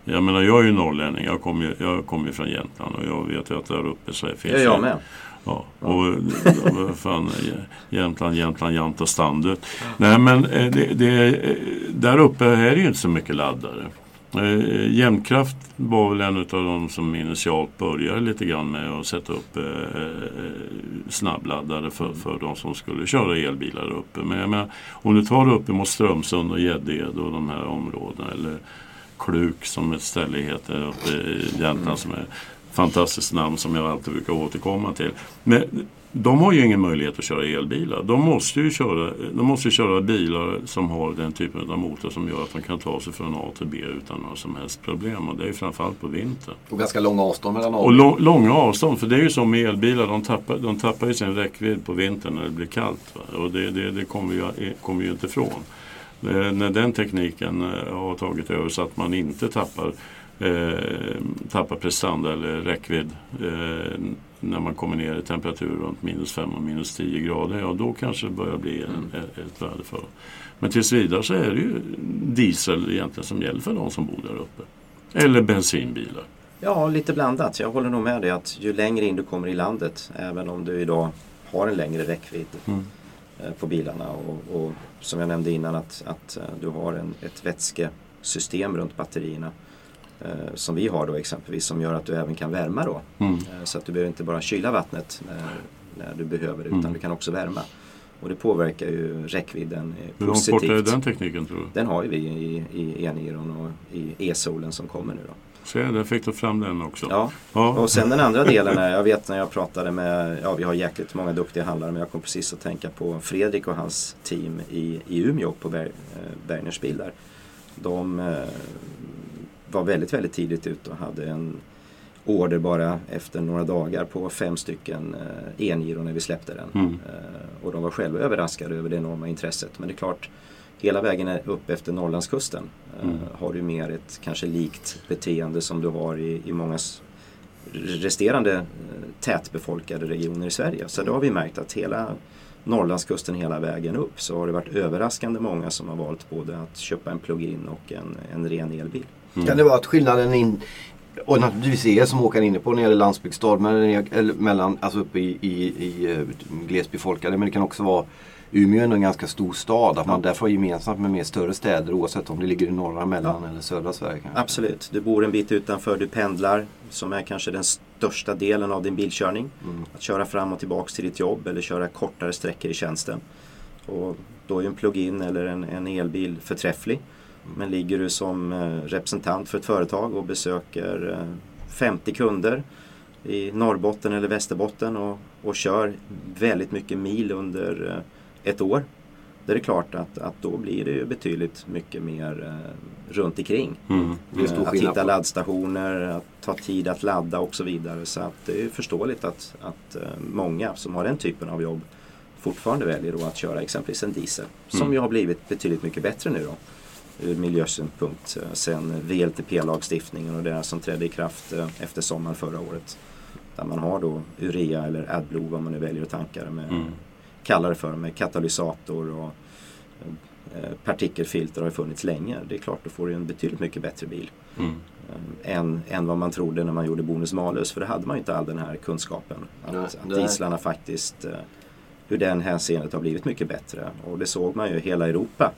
Jag menar jag är ju norrlänning, jag kommer ju, jag kommer ju från Jämtland och jag vet ju att där uppe så finns det är jag med. Ja, och vad fan, Jämtland, Jämtland, Jant och Standet. Nej men eh, det, det, eh, där uppe är det ju inte så mycket laddare. Eh, Jämtkraft var väl en av de som initialt började lite grann med att sätta upp snabbladdare för, för de som skulle köra elbilar där uppe. Men jag menar, om du tar upp emot Strömsund och Gäddede och de här områdena eller Kluk som ett ställe heter uppe i Jämtland som är fantastiskt namn som jag alltid brukar återkomma till. Men de har ju ingen möjlighet att köra elbilar. De måste ju köra, de måste köra bilar som har den typen av motor som gör att de kan ta sig från A till B utan några som helst problem. Och det är ju framförallt på vintern. Och ganska långa avstånd mellan Och lång, långa avstånd, för det är ju så med elbilar, de tappar, de tappar ju sin räckvidd på vintern när det blir kallt. Va? Och det, det, det kommer, ju, kommer ju inte ifrån. Eh, när den tekniken eh, har tagit över så att man inte tappar, eh, tappar prestanda eller räckvidd eh, när man kommer ner i temperatur runt minus 5 och minus 10 grader, ja då kanske det börjar bli en, ett, ett värde för. Men tills vidare så är det ju diesel egentligen som gäller för de som bor där uppe. Eller bensinbilar. Ja, lite blandat. Jag håller nog med dig att ju längre in du kommer i landet, även om du idag har en längre räckvidd Mm. eh, på bilarna och, och som jag nämnde innan att, att eh, du har en, ett vätskesystem runt batterierna som vi har då exempelvis som gör att du även kan värma då. Mm. Eh, Så att du behöver inte bara kyla vattnet när, när du behöver det utan Mm. du kan också värma. Och det påverkar ju räckvidden eh, Hur långt bort är positivt. den tekniken tror du? Den har ju vi i, i Eniron och i e-solen som kommer nu då. Se, där fick du fram den också. Ja, Ja. och sen den andra delen är, jag vet när jag pratade med, ja vi har jäkligt många duktiga handlare men jag kom precis att tänka på Fredrik och hans team i, i Umeå på Ber, eh, Berners bil där. De eh, var väldigt, väldigt tidigt ute och hade en order bara efter några dagar på fem stycken eh, e-Niro när vi släppte den. Mm. Eh, och de var själva överraskade över det enorma intresset. Men det är klart, hela vägen upp efter Norrlandskusten eh, Mm. har du mer ett kanske likt beteende som du har i, i många resterande eh, tätbefolkade regioner i Sverige. Så då har vi märkt att hela Norrlandskusten hela vägen upp så har det varit överraskande många som har valt både att köpa en plug-in och en, en ren elbil. Mm. Kan det vara att skillnaden in och naturligtvis är som Håkan inne på när det gäller landsbygdsstad men eller mellan, alltså uppe i, i, i eh, glesbefolkade men det kan också vara Umeå är en ganska stor stad. Att man därför har gemensamt med mer större städer oavsett om det ligger i norra, mellan eller södra Sverige. Kanske. Absolut, du bor en bit utanför, du pendlar som är kanske den största delen av din bilkörning. Mm. Att köra fram och tillbaks till ditt jobb eller köra kortare sträckor i tjänsten. Och då är ju en plug-in eller en, en elbil förträfflig. Men ligger du som eh, representant för ett företag och besöker eh, 50 kunder i Norrbotten eller Västerbotten och, och kör väldigt mycket mil under eh, ett år. Då är det klart att, att då blir det ju betydligt mycket mer eh, runt omkring. Mm. Eh, Att hitta på- laddstationer, att ta tid att ladda och så vidare. Så att det är förståeligt att, att eh, många som har den typen av jobb fortfarande väljer att köra exempelvis en diesel. Som Mm. ju har blivit betydligt mycket bättre nu då ur miljösynpunkt eh, sen VLTP-lagstiftningen och det som trädde i kraft eh, efter sommaren förra året. Där man har då urea eller AdBlue vad man nu väljer att tanka det med. Mm. Kallar det för med katalysator och eh, partikelfilter har funnits länge. Det är klart, då får du en betydligt mycket bättre bil Mm. än, än vad man trodde när man gjorde bonus malus. För det hade man ju inte all den här kunskapen. Att, Nej, att dieslarna faktiskt, hur den hänseendet har blivit mycket bättre. Och det såg man ju, hela Europa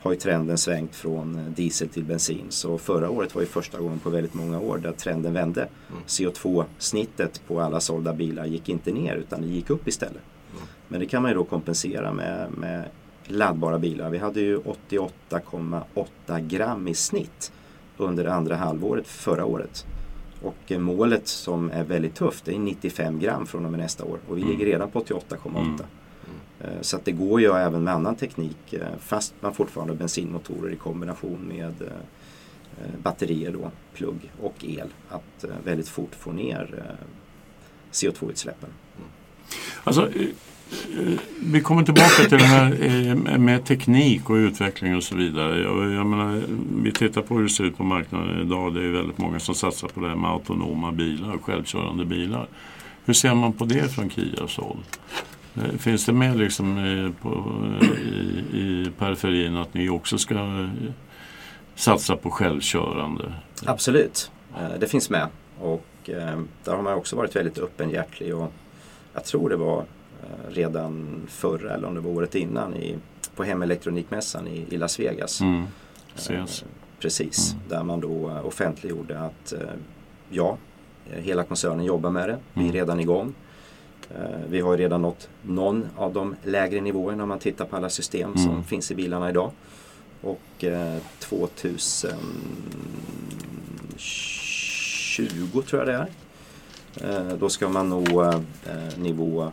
har ju trenden svängt från eh, diesel till bensin. Så förra året var ju första gången på väldigt många år där trenden vände. Mm. CO2-snittet på alla sålda bilar gick inte ner utan det gick upp istället. Mm. Men det kan man ju då kompensera med, med laddbara bilar. Vi hade ju 88,8 gram i snitt under det andra halvåret förra året. Och eh, målet som är väldigt tufft är 95 gram från och med nästa år och vi Mm. ligger redan på 88,8. Mm. Eh, så att det går ju även med annan teknik eh, fast man fortfarande har bensinmotorer i kombination med eh, batterier då, plugg och el att väldigt fort få ner CO2-utsläppen. Mm. Alltså, vi kommer tillbaka till det här med teknik och utveckling och så vidare. Jag menar, vi tittar på hur det ser ut på marknaden idag. Det är väldigt många som satsar på det här med autonoma bilar, självkörande bilar. Hur ser man på det från Kias håll? Eh, Finns det med liksom eh, på, eh, i, i periferin att ni också ska satsa på självkörande? Absolut, det finns med. Och där har man också varit väldigt öppenhjärtig och jag tror det var redan förra eller om det var året innan i, på hemelektronikmässan i, i Las Vegas. Mm. Ses. Precis, Mm. där man då offentliggjorde att ja, hela koncernen jobbar med det. Vi är Mm. redan igång. Eh, Vi har redan nått någon av de lägre nivåerna om man tittar på alla system som Mm. finns i bilarna idag. Och eh, 2020 tror jag det är. Eh, Då ska man nå eh, nivå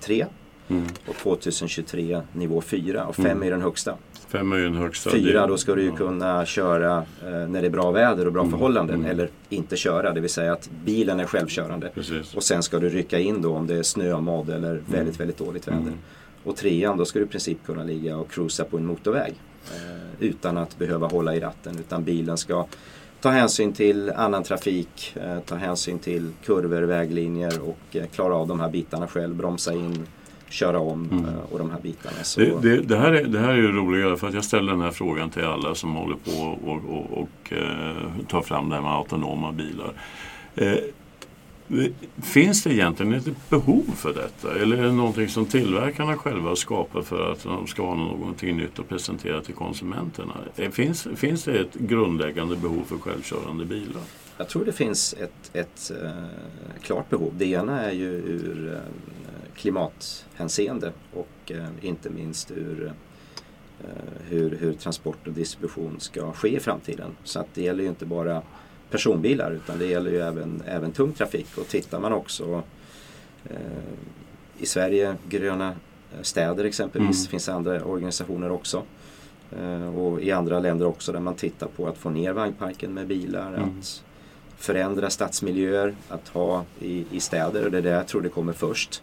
3 Mm. och 2023 nivå 4 och 5 Mm. är den högsta. Fem är ju den högsta. Fyra, då ska du ju ja. kunna köra eh, när det är bra väder och bra Mm, förhållanden. mm. Eller inte köra, det vill säga att bilen är självkörande. Precis. Och sen ska du rycka in då om det är snömodd eller väldigt, väldigt dåligt väder. Mm. Och trean, då ska du i princip kunna ligga och cruisa på en motorväg. Eh, utan att behöva hålla i ratten. Utan bilen ska ta hänsyn till annan trafik, eh, ta hänsyn till kurvor, väglinjer och eh, klara av de här bitarna själv. Bromsa in, köra om Mm. eh, och de här bitarna. Så, Det, det, det, här är, det här är ju roligare för att jag ställer den här frågan till alla som håller på och, och, och eh, tar fram det här med autonoma bilar. Eh, finns det egentligen ett behov för detta? Eller är det någonting som tillverkarna själva skapar för att de ska ha någonting nytt att presentera till konsumenterna? Finns, finns det ett grundläggande behov för självkörande bilar? Jag tror det finns ett, ett eh, klart behov. Det ena är ju ur klimathänseende och eh, inte minst ur eh, hur, hur transport och distribution ska ske i framtiden. Så att det gäller ju inte bara personbilar utan det gäller ju även, även tung trafik. Och tittar man också eh, i Sverige, gröna städer exempelvis, Mm. finns andra organisationer också. Och i andra länder också där man tittar på att få ner vagnparken med bilar, Mm. att förändra stadsmiljöer, att ha i, i städer och det är det jag tror det kommer först.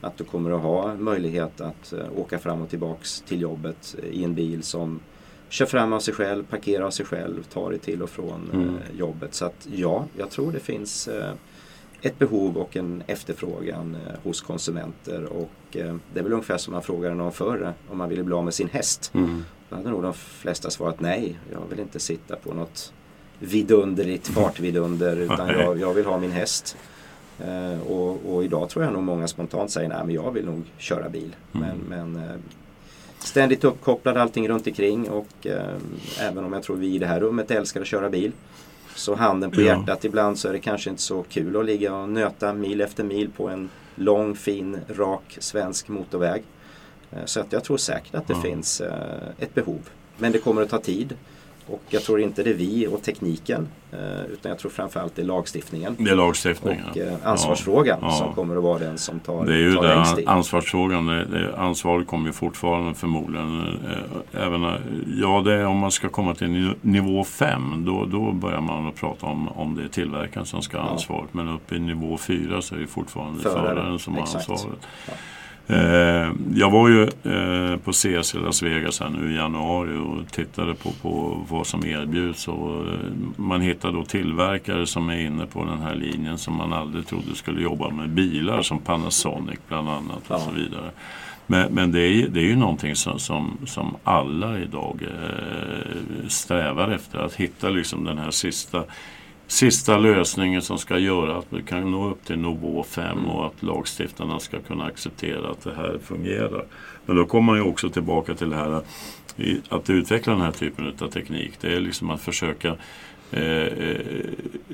Att du kommer att ha möjlighet att eh, åka fram och tillbaks till jobbet i en bil som kör fram av sig själv, parkerar av sig själv, tar dig till och från Mm. eh, jobbet. Så att ja, jag tror det finns eh, ett behov och en efterfrågan eh, hos konsumenter och eh, det är väl ungefär som man frågade någon förr om man ville bli av med sin häst. Mm. Då hade nog de flesta svarat nej, jag vill inte sitta på något vidunderligt fartvidunder utan jag, jag vill ha min häst. Eh, och, och idag tror jag nog många spontant säger nej men jag vill nog köra bil. Mm. Men, men eh, ständigt uppkopplad allting runt omkring och eh, även om jag tror vi i det här rummet älskar att köra bil så handen på Ja. hjärtat ibland så är det kanske inte så kul att ligga och nöta mil efter mil på en lång fin rak svensk motorväg. Så att jag tror säkert att det Ja. finns ett behov. Men det kommer att ta tid. Och jag tror inte det är vi och tekniken eh, utan jag tror framförallt det är lagstiftningen Det är lagstiftningen. och eh, ansvarsfrågan Ja. som kommer att vara den som tar, Det är ju tar längst tid. ansvarsfrågan. Det, det, ansvaret kommer ju fortfarande förmodligen. Eh, även, ja, det är om man ska komma till ni- nivå 5 då, då börjar man att prata om, om det är tillverkaren som ska ha Ja. ansvaret. Men uppe i nivå 4 så är det fortfarande Föraren, föraren som har exakt. ansvaret. Eh, jag var ju eh, på CS i Las Vegas här nu i januari och tittade på, på vad som erbjuds. Och, eh, man hittar då tillverkare som är inne på den här linjen som man aldrig trodde skulle jobba med bilar som Panasonic bland annat och Ja. så vidare. Men, men det, är, ju- det är ju någonting som, som, som alla idag eh, strävar efter. Att hitta liksom den här sista sista lösningen som ska göra att vi kan nå upp till nivå 5 och att lagstiftarna ska kunna acceptera att det här fungerar. Men då kommer man ju också tillbaka till det här att utveckla den här typen av teknik. Det är liksom att försöka eh, eh,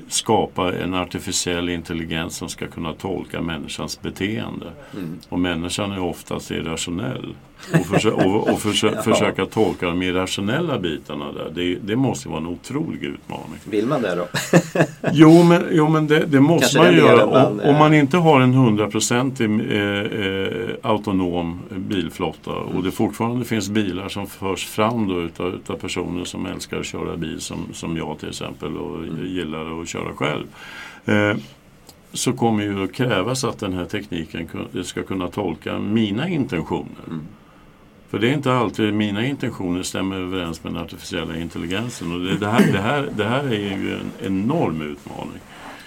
skapa en artificiell intelligens som ska kunna tolka människans beteende. Mm. Och människan är oftast irrationell. Och, försö och, och försö [laughs] Ja. försöka tolka de irrationella bitarna där, det, det måste vara en otrolig utmaning. Vill man det då? [laughs] Jo men, jo, men det, det måste Kanske man den göra. man, Om, eh, om man inte har en hundraprocentig eh, eh, autonom bilflotta och det fortfarande finns bilar som förs fram då utav, utav personer som älskar att köra bil som, som jag till exempel och Mm. gillar att köra själv. Eh, så kommer ju att krävas att den här tekniken ska kunna tolka mina intentioner. Mm. För det är inte alltid mina intentioner stämmer överens med den artificiella intelligensen. Och det, det, här, det, här, det här är ju en enorm utmaning.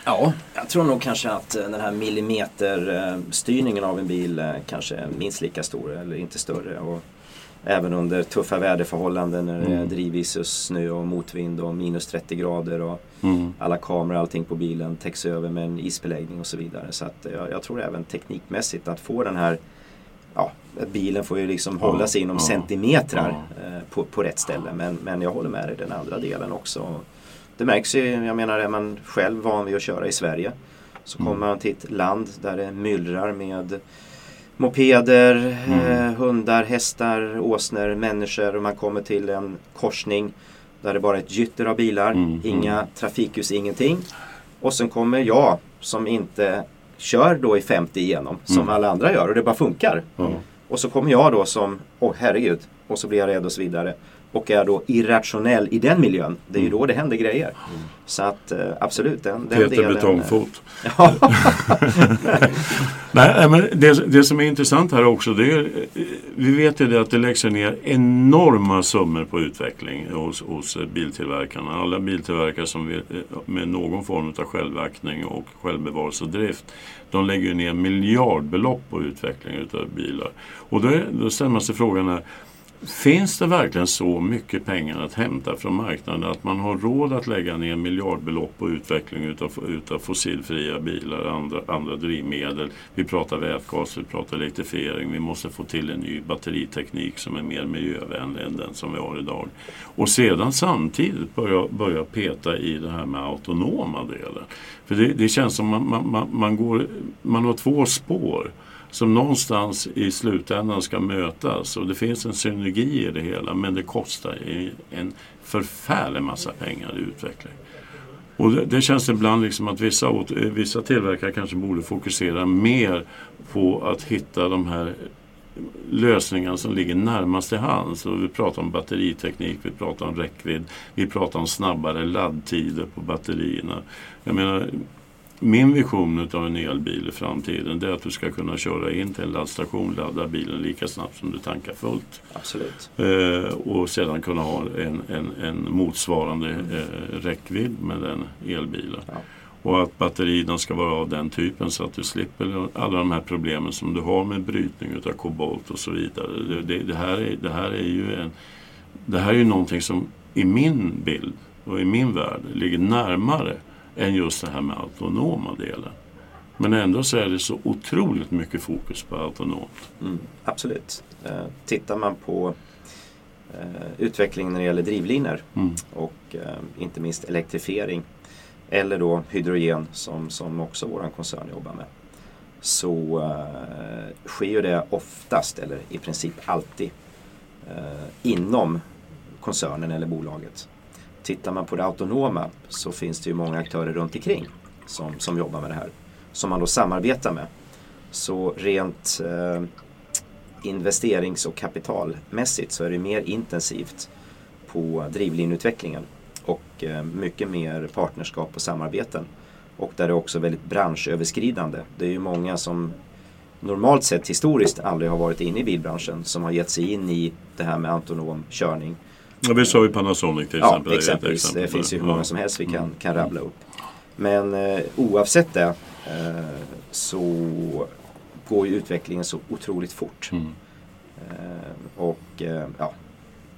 Ja, jag tror nog kanske att eh, den här millimeterstyrningen av en bil eh, kanske är minst lika stor eller inte större. Och även under tuffa väderförhållanden när det är Mm. drivis och snö och motvind och minus 30 grader och Mm. alla kameror och allting på bilen täcks över med en isbeläggning och så vidare. Så att eh, jag, jag tror även teknikmässigt att få den här Ja, bilen får ju liksom Ja, hålla sig inom ja, centimetrar eh, på, på rätt ställe. Men, men jag håller med dig den andra delen också. Det märks ju, jag menar är man själv van vid att köra i Sverige så Mm. kommer man till ett land där det myllrar med mopeder, Mm. eh, hundar, hästar, åsnor, människor och man kommer till en korsning där det bara är ett gytter av bilar, Mm, inga trafikljus, ingenting. Och sen kommer jag som inte kör då i 50 igenom som Mm. alla andra gör och det bara funkar. Och så kommer jag då som, åh herregud, och så blir jag rädd och så vidare. Och är då irrationell i den miljön, det är ju Mm. då det händer grejer. Så att eh, absolut, den, den Peter delen... eh, Betongfot. [laughs] Ja, Nej, men det, det som är intressant här också, det är, eh, vi vet ju det att det läggs ner enorma summor på utveckling hos, hos eh, biltillverkarna. Alla biltillverkare som vill, eh, med någon form av självaktning och självbevarelsedrift, de lägger ner miljardbelopp på utveckling utav bilar. Och då, är, då ställer man sig frågan här, Finns det verkligen så mycket pengar att hämta från marknaden att man har råd att lägga ner miljardbelopp på utveckling utav, utav fossilfria bilar och andra, andra drivmedel? Vi pratar vätgas, vi pratar elektrifiering, vi måste få till en ny batteriteknik som är mer miljövänlig än den som vi har idag. Och sedan samtidigt börja, börja peta i det här med autonoma delen. För det, det känns som man, man, man, man, går, man har två spår som någonstans i slutändan ska mötas och det finns en synergi i det hela men det kostar en förfärlig massa pengar i utveckling. Och det, det känns ibland liksom att vissa, åt- vissa tillverkare kanske borde fokusera mer på att hitta de här lösningarna som ligger närmast till hands. Och vi pratar om batteriteknik, vi pratar om räckvidd, vi pratar om snabbare laddtider på batterierna. Jag menar, min vision av en elbil i framtiden det är att du ska kunna köra in till en laddstation, ladda bilen lika snabbt som du tankar fullt. absolut. Eh, och sedan kunna ha en, en, en motsvarande eh, räckvidd med den elbilen. Ja. Och att batterierna ska vara av den typen så att du slipper alla de här problemen som du har med brytning utav kobolt och så vidare. Det, det, det, här, är, det här är ju en, det här är ju någonting som i min bild och i min värld ligger närmare än just det här med autonoma delen. Men ändå så är det så otroligt mycket fokus på autonomt. Mm, absolut. Eh, tittar man på eh, utvecklingen när det gäller drivlinor Mm. och eh, inte minst elektrifiering eller då hydrogen som, som också vår koncern jobbar med så eh, sker det oftast eller i princip alltid inom koncernen eller bolaget. Tittar man på det autonoma så finns det ju många aktörer runt omkring som, som jobbar med det här som man då samarbetar med. Så rent eh, investerings och kapitalmässigt så är det mer intensivt på drivlinutvecklingen och eh, mycket mer partnerskap och samarbeten. Och där det är också väldigt branschöverskridande. Det är ju många som normalt sett historiskt aldrig har varit inne i bilbranschen som har gett sig in i det här med autonom körning. Ja, vi sa ju Panasonic till Ja, exempel. det exempel. finns ju hur många som helst vi kan, Mm. kan rabbla upp. Men eh, oavsett det eh, så går ju utvecklingen så otroligt fort. Mm. Eh, och eh, ja,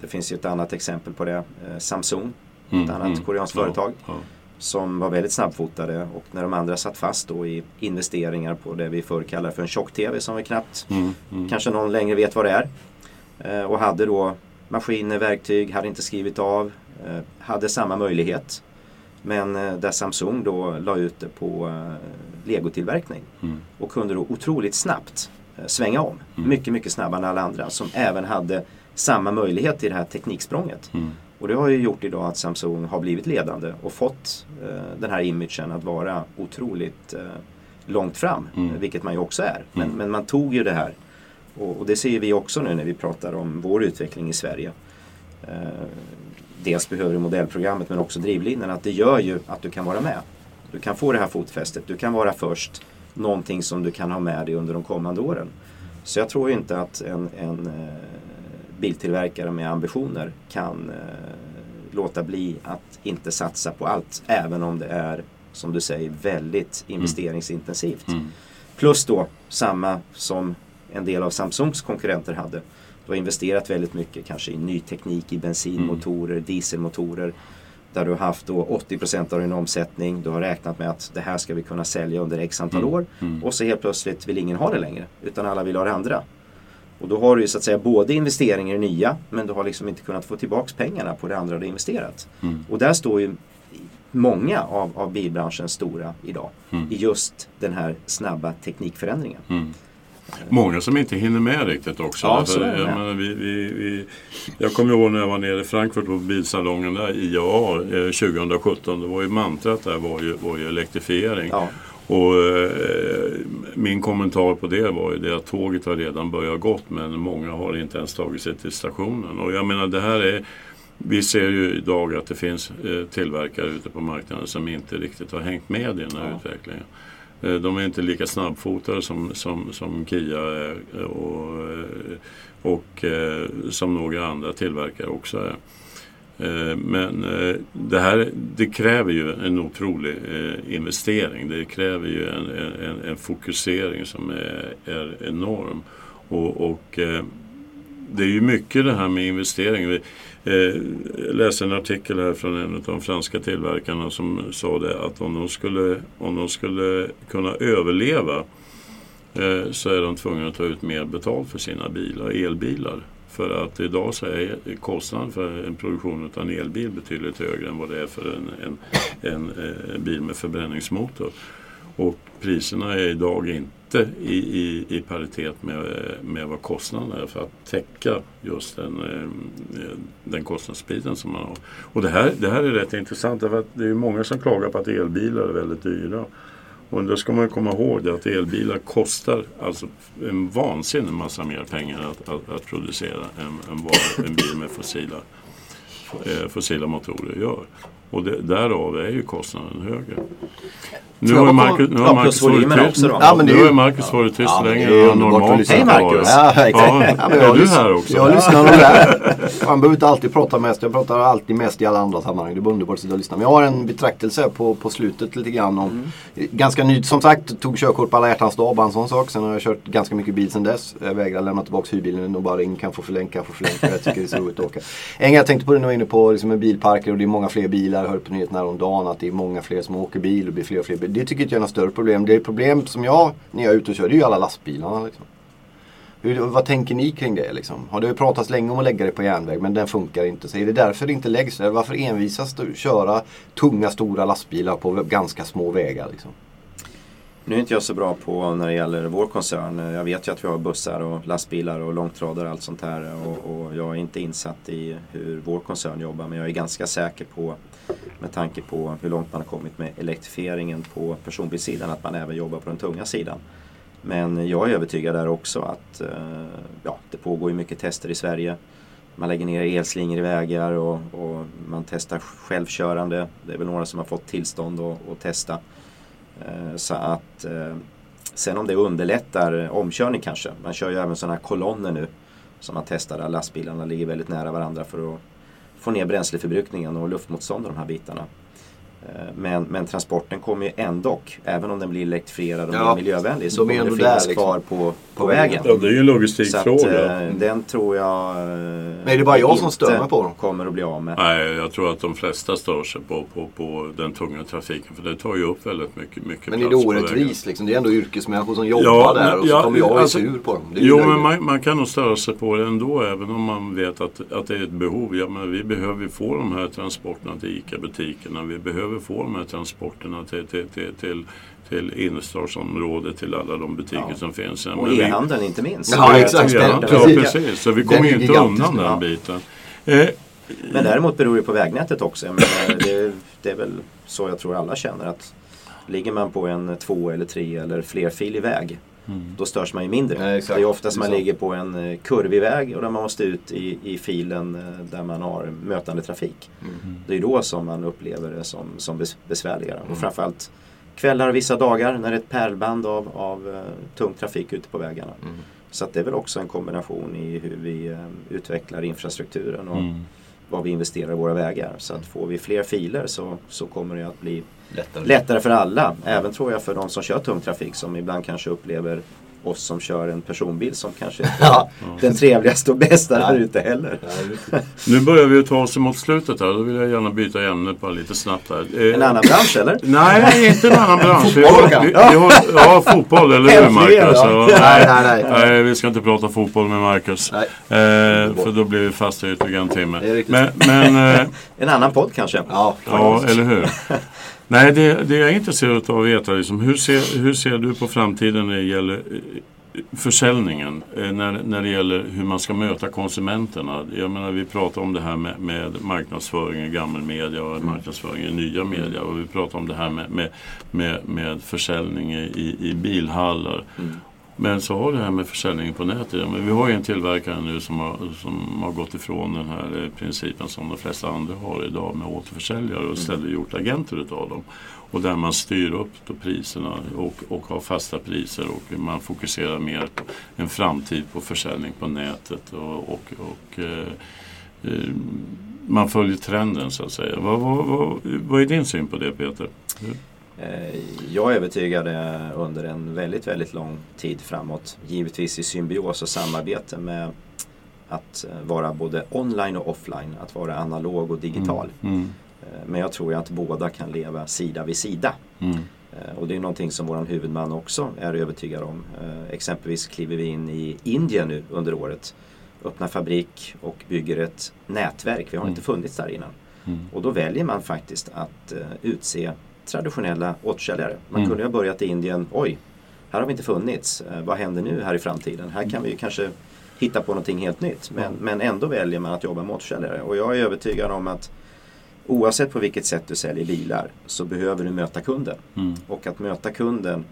det finns ju ett annat exempel på det. Eh, Samsung, Mm, ett annat mm. koreanskt Ja, företag ja. som var väldigt snabbfotade och när de andra satt fast då i investeringar på det vi förr kallar för en tjock-tv som vi knappt Mm, mm. kanske någon längre vet vad det är. Eh, och hade då maskiner, verktyg, hade inte skrivit av, eh, hade samma möjlighet. Men eh, där Samsung då la ut det på eh, legotillverkning Mm. och kunde då otroligt snabbt svänga om. Mm. Mycket, mycket snabbare än alla andra som även hade samma möjlighet i det här tekniksprånget. Mm. Och det har ju gjort idag att Samsung har blivit ledande och fått eh, den här imagen att vara otroligt eh, långt fram. Mm. Vilket man ju också är. Men, Mm. men man tog ju det här. Och, och det ser vi också nu när vi pratar om vår utveckling i Sverige. Eh, dels behöver du modellprogrammet men också drivlinan. Att det gör ju att du kan vara med. Du kan få det här fotfästet. Du kan vara först. Någonting som du kan ha med dig under de kommande åren. Så jag tror inte att en, en eh, biltillverkare med ambitioner kan eh, låta bli att inte satsa på allt. Även om det är, som du säger, väldigt investeringsintensivt. Mm. Plus då samma som en del av Samsungs konkurrenter hade. Du har investerat väldigt mycket kanske i ny teknik i bensinmotorer, dieselmotorer. Där du har haft då 80% av din omsättning. Du har räknat med att det här ska vi kunna sälja under x antal Mm. år. Mm. Och så helt plötsligt vill ingen ha det längre. Utan alla vill ha det andra. Och då har du ju så att säga både investeringar i nya men du har liksom inte kunnat få tillbaks pengarna på det andra du investerat. Mm. Och där står ju många av, av bilbranschens stora idag. Mm. I just den här snabba teknikförändringen. Många som inte hinner med riktigt också. Ja, Därför, jag, menar, vi, vi, vi, jag kommer ihåg när jag var nere i Frankfurt på bilsalongen där, IAA eh, 2017. Det var ju mantrat där var ju, var ju elektrifiering. Ja, Och eh, min kommentar på det var ju det att tåget har redan börjat gått men många har inte ens tagit sig till stationen. Och jag menar det här är vi ser ju idag att det finns eh, tillverkare ute på marknaden som inte riktigt har hängt med i den här ja. utvecklingen. Eh, de är inte lika snabbfotade som, som, som Kia är och, eh, och som några andra tillverkare också är. Men det här det kräver ju en otrolig investering. Det kräver ju en, en, en fokusering som är, är enorm. Och, och, det är ju mycket det här med investering. Eh, jag läste en artikel här från en av de franska tillverkarna som sa det att om de skulle, om de skulle kunna överleva eh, så är de tvungna att ta ut mer betalt för sina bilar, elbilar. För att idag så är kostnaden för en produktion av en elbil betydligt högre än vad det är för en, en, en, eh, bil med förbränningsmotor. Och priserna är idag inte i, i, i paritet med, med vad kostnaden är för att täcka just den, eh, den kostnadsbiten som man har. Och det här, det här är rätt intressant därför att det är många som klagar på att elbilar är väldigt dyra. Och då ska man komma ihåg att elbilar kostar alltså en vansinnig massa mer pengar att, att, att producera än, än vad en bil med fossila, eh, fossila motorer gör. Och det, därav är ju kostnaden högre. Nu har Marcus, nu har Marcus varit tyst. Ja, nu har Marcus varit tyst ja, längre än normalt Hej Marcus! Ja, ja, är du här också? Jag lyssnar nog där. [laughs] Man behöver inte alltid prata mest. Jag pratar alltid mest i alla andra sammanhang. Det är underbart att sitta och lyssna. Men jag har en betraktelse på, på slutet lite grann om mm. Ganska nytt, som sagt, tog körkort på alla hjärtans dag, bara en sån sak. Sen har jag kört ganska mycket bil sen dess. Jag vägrar lämna tillbaka hyrbilen och bara ring, kan få förlängt, kan få förlängt. Jag tycker det är så roligt att åka. En jag tänkte på det när jag var inne på liksom, bilparker och det är många fler bilar. Jag hörde på nyheterna häromdagen att det är många fler som åker bil och det blir fler och fler. Det tycker inte jag är något större problem. Det är problem som jag, när jag är ute och kör, det är ju alla lastbilarna. Liksom. Hur, vad tänker ni kring det? Liksom? Har det pratats länge om att lägga det på järnväg men den funkar inte. Så är det därför det inte läggs där? Varför envisas du köra tunga stora lastbilar på ganska små vägar? Liksom? Nu är inte jag så bra på när det gäller vår koncern. Jag vet ju att vi har bussar och lastbilar och långtradare och allt sånt här. Och, och, jag är inte insatt i hur vår koncern jobbar men jag är ganska säker på med tanke på hur långt man har kommit med elektrifieringen på personbilssidan att man även jobbar på den tunga sidan. Men jag är övertygad där också att eh, ja, det pågår ju mycket tester i Sverige. Man lägger ner elslingor i vägar och, och, man testar självkörande. Det är väl några som har fått tillstånd att, att testa. Eh, så att eh, Sen om det underlättar omkörning kanske. Man kör ju även sådana här kolonner nu som man testar där lastbilarna ligger väldigt nära varandra för att få ner bränsleförbrukningen och luftmotstånd och de här bitarna. Eh, men, men transporten kommer ju ändå, även om den blir elektrifierad och ja, miljövänlig, så kommer det finnas liksom. kvar på, på vägen. Ja, det är ju en logistikfråga. Så eh, den tror jag eh, Men är det bara jag som stör mig på dem? kommer att bli av med. Nej, jag tror att de flesta stör sig på, på, på den tunga trafiken. För det tar ju upp väldigt mycket, mycket Men är det orättvist? Liksom? Det är ändå yrkesmänniskor som jobbar ja, där och så ja, kommer jag alltså, sur på dem. jo, men man, man, kan nog störa sig på det ändå även om man vet att, att det är ett behov. Ja, men vi behöver få de här transporterna till ICA-butikerna. Vi behöver få de här transporterna transporterna till, till, till, till till innerstadsområdet, till alla de butiker ja. som finns. Och e-handeln inte minst. Ja, exakt. Ja, ja, precis. Så vi kommer ju inte undan den biten. Eh, men däremot beror det på vägnätet också. Menar, det, det, är väl så jag tror alla känner att ligger man på en två eller tre eller flerfilig väg Mm. Då störs man ju mindre. Ja, det är oftast man ligger på en eh, kurvig väg och där man måste ut i, i filen eh, där man har mötande trafik. Mm. Det är då som man upplever det som, som besvärligare. Mm. Och framförallt kvällar och vissa dagar när det är ett pärlband av, av uh, tung trafik ute på vägarna. Mm. Så det är väl också en kombination i hur vi uh, utvecklar infrastrukturen och mm. vad vi investerar i våra vägar. Så att får vi fler filer så, så kommer det att bli lättare. lättare för alla. Även tror jag för de som kör tung trafik som ibland kanske upplever oss som kör en personbil som kanske [laughs] inte är den trevligaste och bästa där ute heller. [laughs] nu börjar vi ta oss mot slutet här. Då vill jag gärna byta ämne bara lite snabbt här. Eh, en annan bransch eller? [laughs] Nej, inte en annan bransch. fotboll vi, vi, vi har, Ja, fotboll eller hur Marcus? Ja. Nej, nej, nej, nej. vi ska inte prata fotboll med Marcus. Eh, för då blir vi fast i ytterligare en timme. Men, men, eh, en annan podd kanske? Ja, ja eller hur. Nej, det, det jag är intresserad av att veta liksom, hur, ser, hur ser du på framtiden när det gäller försäljningen, eh, när, när det gäller hur man ska möta konsumenterna. Jag menar, vi pratar om det här med, med marknadsföring i gammal media och marknadsföring i nya media. Och vi pratar om det här med, med, med, med försäljning i, i bilhallar. Mm. Men så har det här med försäljning på nätet. Men vi har ju en tillverkare nu som har, som har gått ifrån den här eh, principen som de flesta andra har idag med återförsäljare och istället gjort agenter utav dem. Och där man styr upp då priserna och, och har fasta priser och man fokuserar mer på en framtid på försäljning på nätet. Och, och, och eh, eh, man följer trenden så att säga. Vad, vad, vad, vad är din syn på det Peter? Eh, jag är övertygad eh, under en väldigt, väldigt lång tid framåt. Givetvis i symbios och samarbete med att eh, vara både online och offline. Att vara analog och digital. Mm. Mm. Men jag tror att båda kan leva sida vid sida. Mm. Och det är någonting som vår huvudman också är övertygad om. Exempelvis kliver vi in i Indien nu under året. Öppnar fabrik och bygger ett nätverk. Vi har inte funnits där innan. Mm. Och då väljer man faktiskt att utse traditionella återförsäljare. Man Mm. kunde ha börjat i Indien, oj, här har vi inte funnits. Eh, vad händer nu här i framtiden? Här kan vi ju kanske hitta på någonting helt nytt. Men, men ändå väljer man att jobba med återförsäljare. Och jag är övertygad om att oavsett på vilket sätt du säljer bilar så behöver du möta kunden. Mm. Och att möta kunden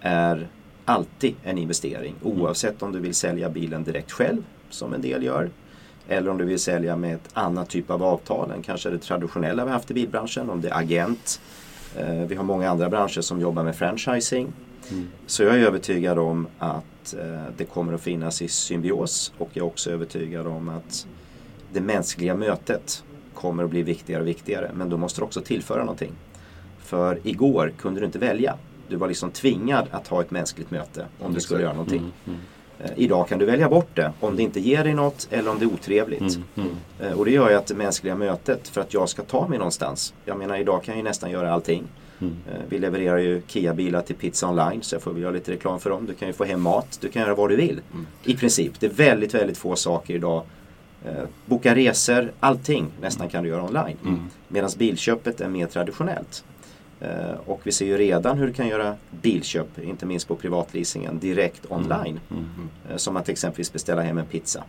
är alltid en investering. Mm. Oavsett om du vill sälja bilen direkt själv, som en del gör. Eller om du vill sälja med ett annat typ av avtal än kanske det traditionella vi haft i bilbranschen. Om det är agent. Eh, Vi har många andra branscher som jobbar med franchising. Mm. Så jag är övertygad om att eh, det kommer att finnas i symbios och jag är också övertygad om att det mänskliga mötet kommer att bli viktigare och viktigare. Men då måste du också tillföra någonting. För igår kunde du inte välja. Du var liksom tvingad att ha ett mänskligt möte om du skulle göra någonting. Mm. Mm. Eh, Idag kan du välja bort det om det inte ger dig något eller om det är otrevligt. Mm. Mm. Eh, Och det gör ju att det mänskliga mötet för att jag ska ta mig någonstans. Jag menar idag kan jag ju nästan göra allting. Mm. Eh, Vi levererar ju Kia-bilar till Pizza Online så jag får väl göra lite reklam för dem. Du kan ju få hem mat, du kan göra vad du vill. I princip. Det är väldigt, väldigt få saker idag. Boka resor, allting nästan kan du göra online. Mm. Medan bilköpet är mer traditionellt. Eh, Och vi ser ju redan hur du kan göra bilköp, inte minst på privatleasingen, direkt online. Mm. Eh, Som att exempelvis beställa hem en pizza.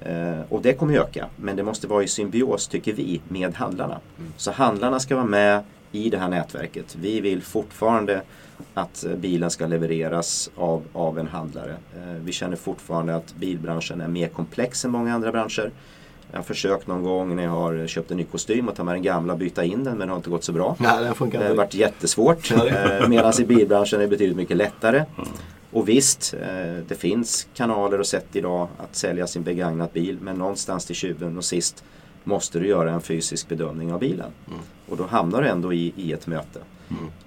Eh, och det kommer öka. Men det måste vara i symbios, tycker vi, med handlarna. Så handlarna ska vara med i det här nätverket. Vi vill fortfarande att bilen ska levereras av, av en handlare. Vi känner fortfarande att bilbranschen är mer komplex än många andra branscher. Jag har försökt någon gång när jag har köpt en ny kostym att ta med den gamla och byta in den men det har inte gått så bra. Nej, den funkar Det har varit jättesvårt. Eh, Medan i bilbranschen är det betydligt mycket lättare. Och visst, eh, det finns kanaler och sätt idag att sälja sin begagnat bil. Men någonstans till tjuven och sist måste du göra en fysisk bedömning av bilen. Och då hamnar du ändå i, i ett möte.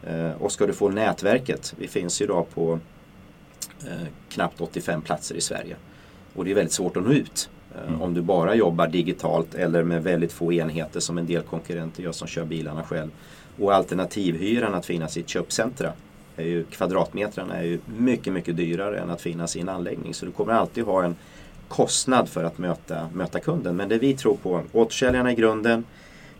Eh, och ska du få nätverket, vi finns ju idag på knappt 85 platser i Sverige. Och det är väldigt svårt att nå ut. Mm. Om du bara jobbar digitalt eller med väldigt få enheter som en del konkurrenter gör som kör bilarna själv. Och alternativhyran att finnas i ett köpcentra. Är ju, kvadratmetrarna är ju mycket, mycket dyrare än att finnas i en anläggning. Så du kommer alltid ha en kostnad för att möta, möta kunden. Men det vi tror på, återförsäljarna i grunden,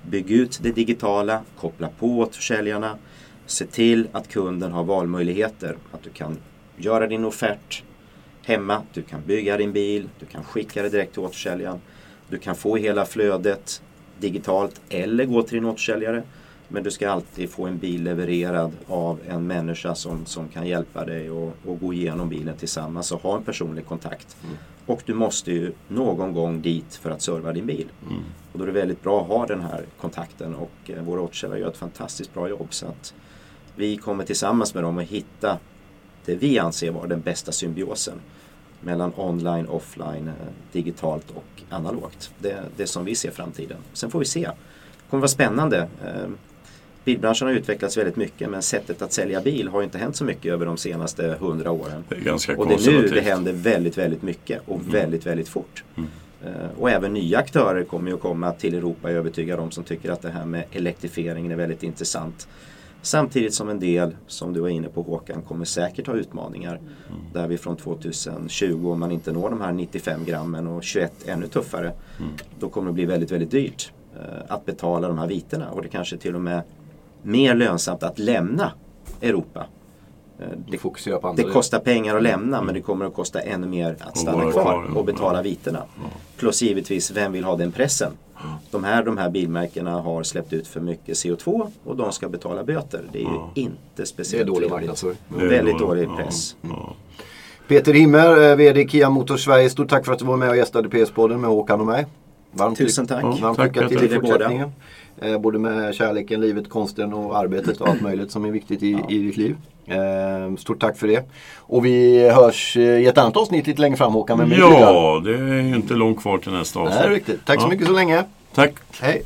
bygg ut det digitala, koppla på återförsäljarna, se till att kunden har valmöjligheter. Att du kan göra din offert hemma, du kan bygga din bil, du kan skicka det direkt till återförsäljaren. Du kan få hela flödet digitalt eller gå till din återförsäljare. Men du ska alltid få en bil levererad av en människa som, som kan hjälpa dig och, och gå igenom bilen tillsammans och ha en personlig kontakt. Och du måste ju någon gång dit för att serva din bil. Mm. Och då är det väldigt bra att ha den här kontakten och eh, våra återförsäljare gör ett fantastiskt bra jobb. Så att vi kommer tillsammans med dem att hitta det vi anser vara den bästa symbiosen mellan online, offline, eh, digitalt och analogt. Det, det som vi ser framtiden. Sen får vi se. Det kommer vara spännande. Eh, Bilbranschen har utvecklats väldigt mycket men sättet att sälja bil har inte hänt så mycket över de senaste hundra åren. Det är ganska Och det är nu det händer väldigt, väldigt mycket och väldigt, väldigt fort. Mm. Eh, Och även nya aktörer kommer ju att komma till Europa, jag är övertygad om, som tycker att det här med elektrifieringen är väldigt intressant. Samtidigt som en del, som du var inne på Håkan, kommer säkert ha utmaningar. Där vi från 2020, om man inte når de här 95 grammen och 21 ännu tuffare, då kommer det bli väldigt, väldigt dyrt eh, att betala de här viterna. Och det kanske till och med mer lönsamt att lämna Europa Eh, Det Det kostar pengar att lämna men det kommer att kosta ännu mer att stanna kvar och betala vitena. Plus givetvis, vem vill ha den pressen? De här, de här bilmärkena har släppt ut för mycket CO2 och de ska betala böter. Det är ju inte Det är speciellt dålig marknadsföring. Väldigt då- dålig ja, press. Ja. Peter Himmer, eh, VD Kia Motors Sverige. Stort tack för att du var med och gästade PS-podden med Håkan och mig. Varmt Tusen tack. Ja. Varmt Tack, lycka till i er båda. Eh, både med kärleken, livet, konsten och arbetet och allt möjligt som är viktigt i, i ditt liv. Eh, stort tack för det. Och vi hörs eh, i ett annat avsnitt lite längre fram Håkan. lycka. ja, det är ju inte långt kvar till nästa avsnitt. är riktigt. Tack så Ja. mycket så länge. Tack. Hej.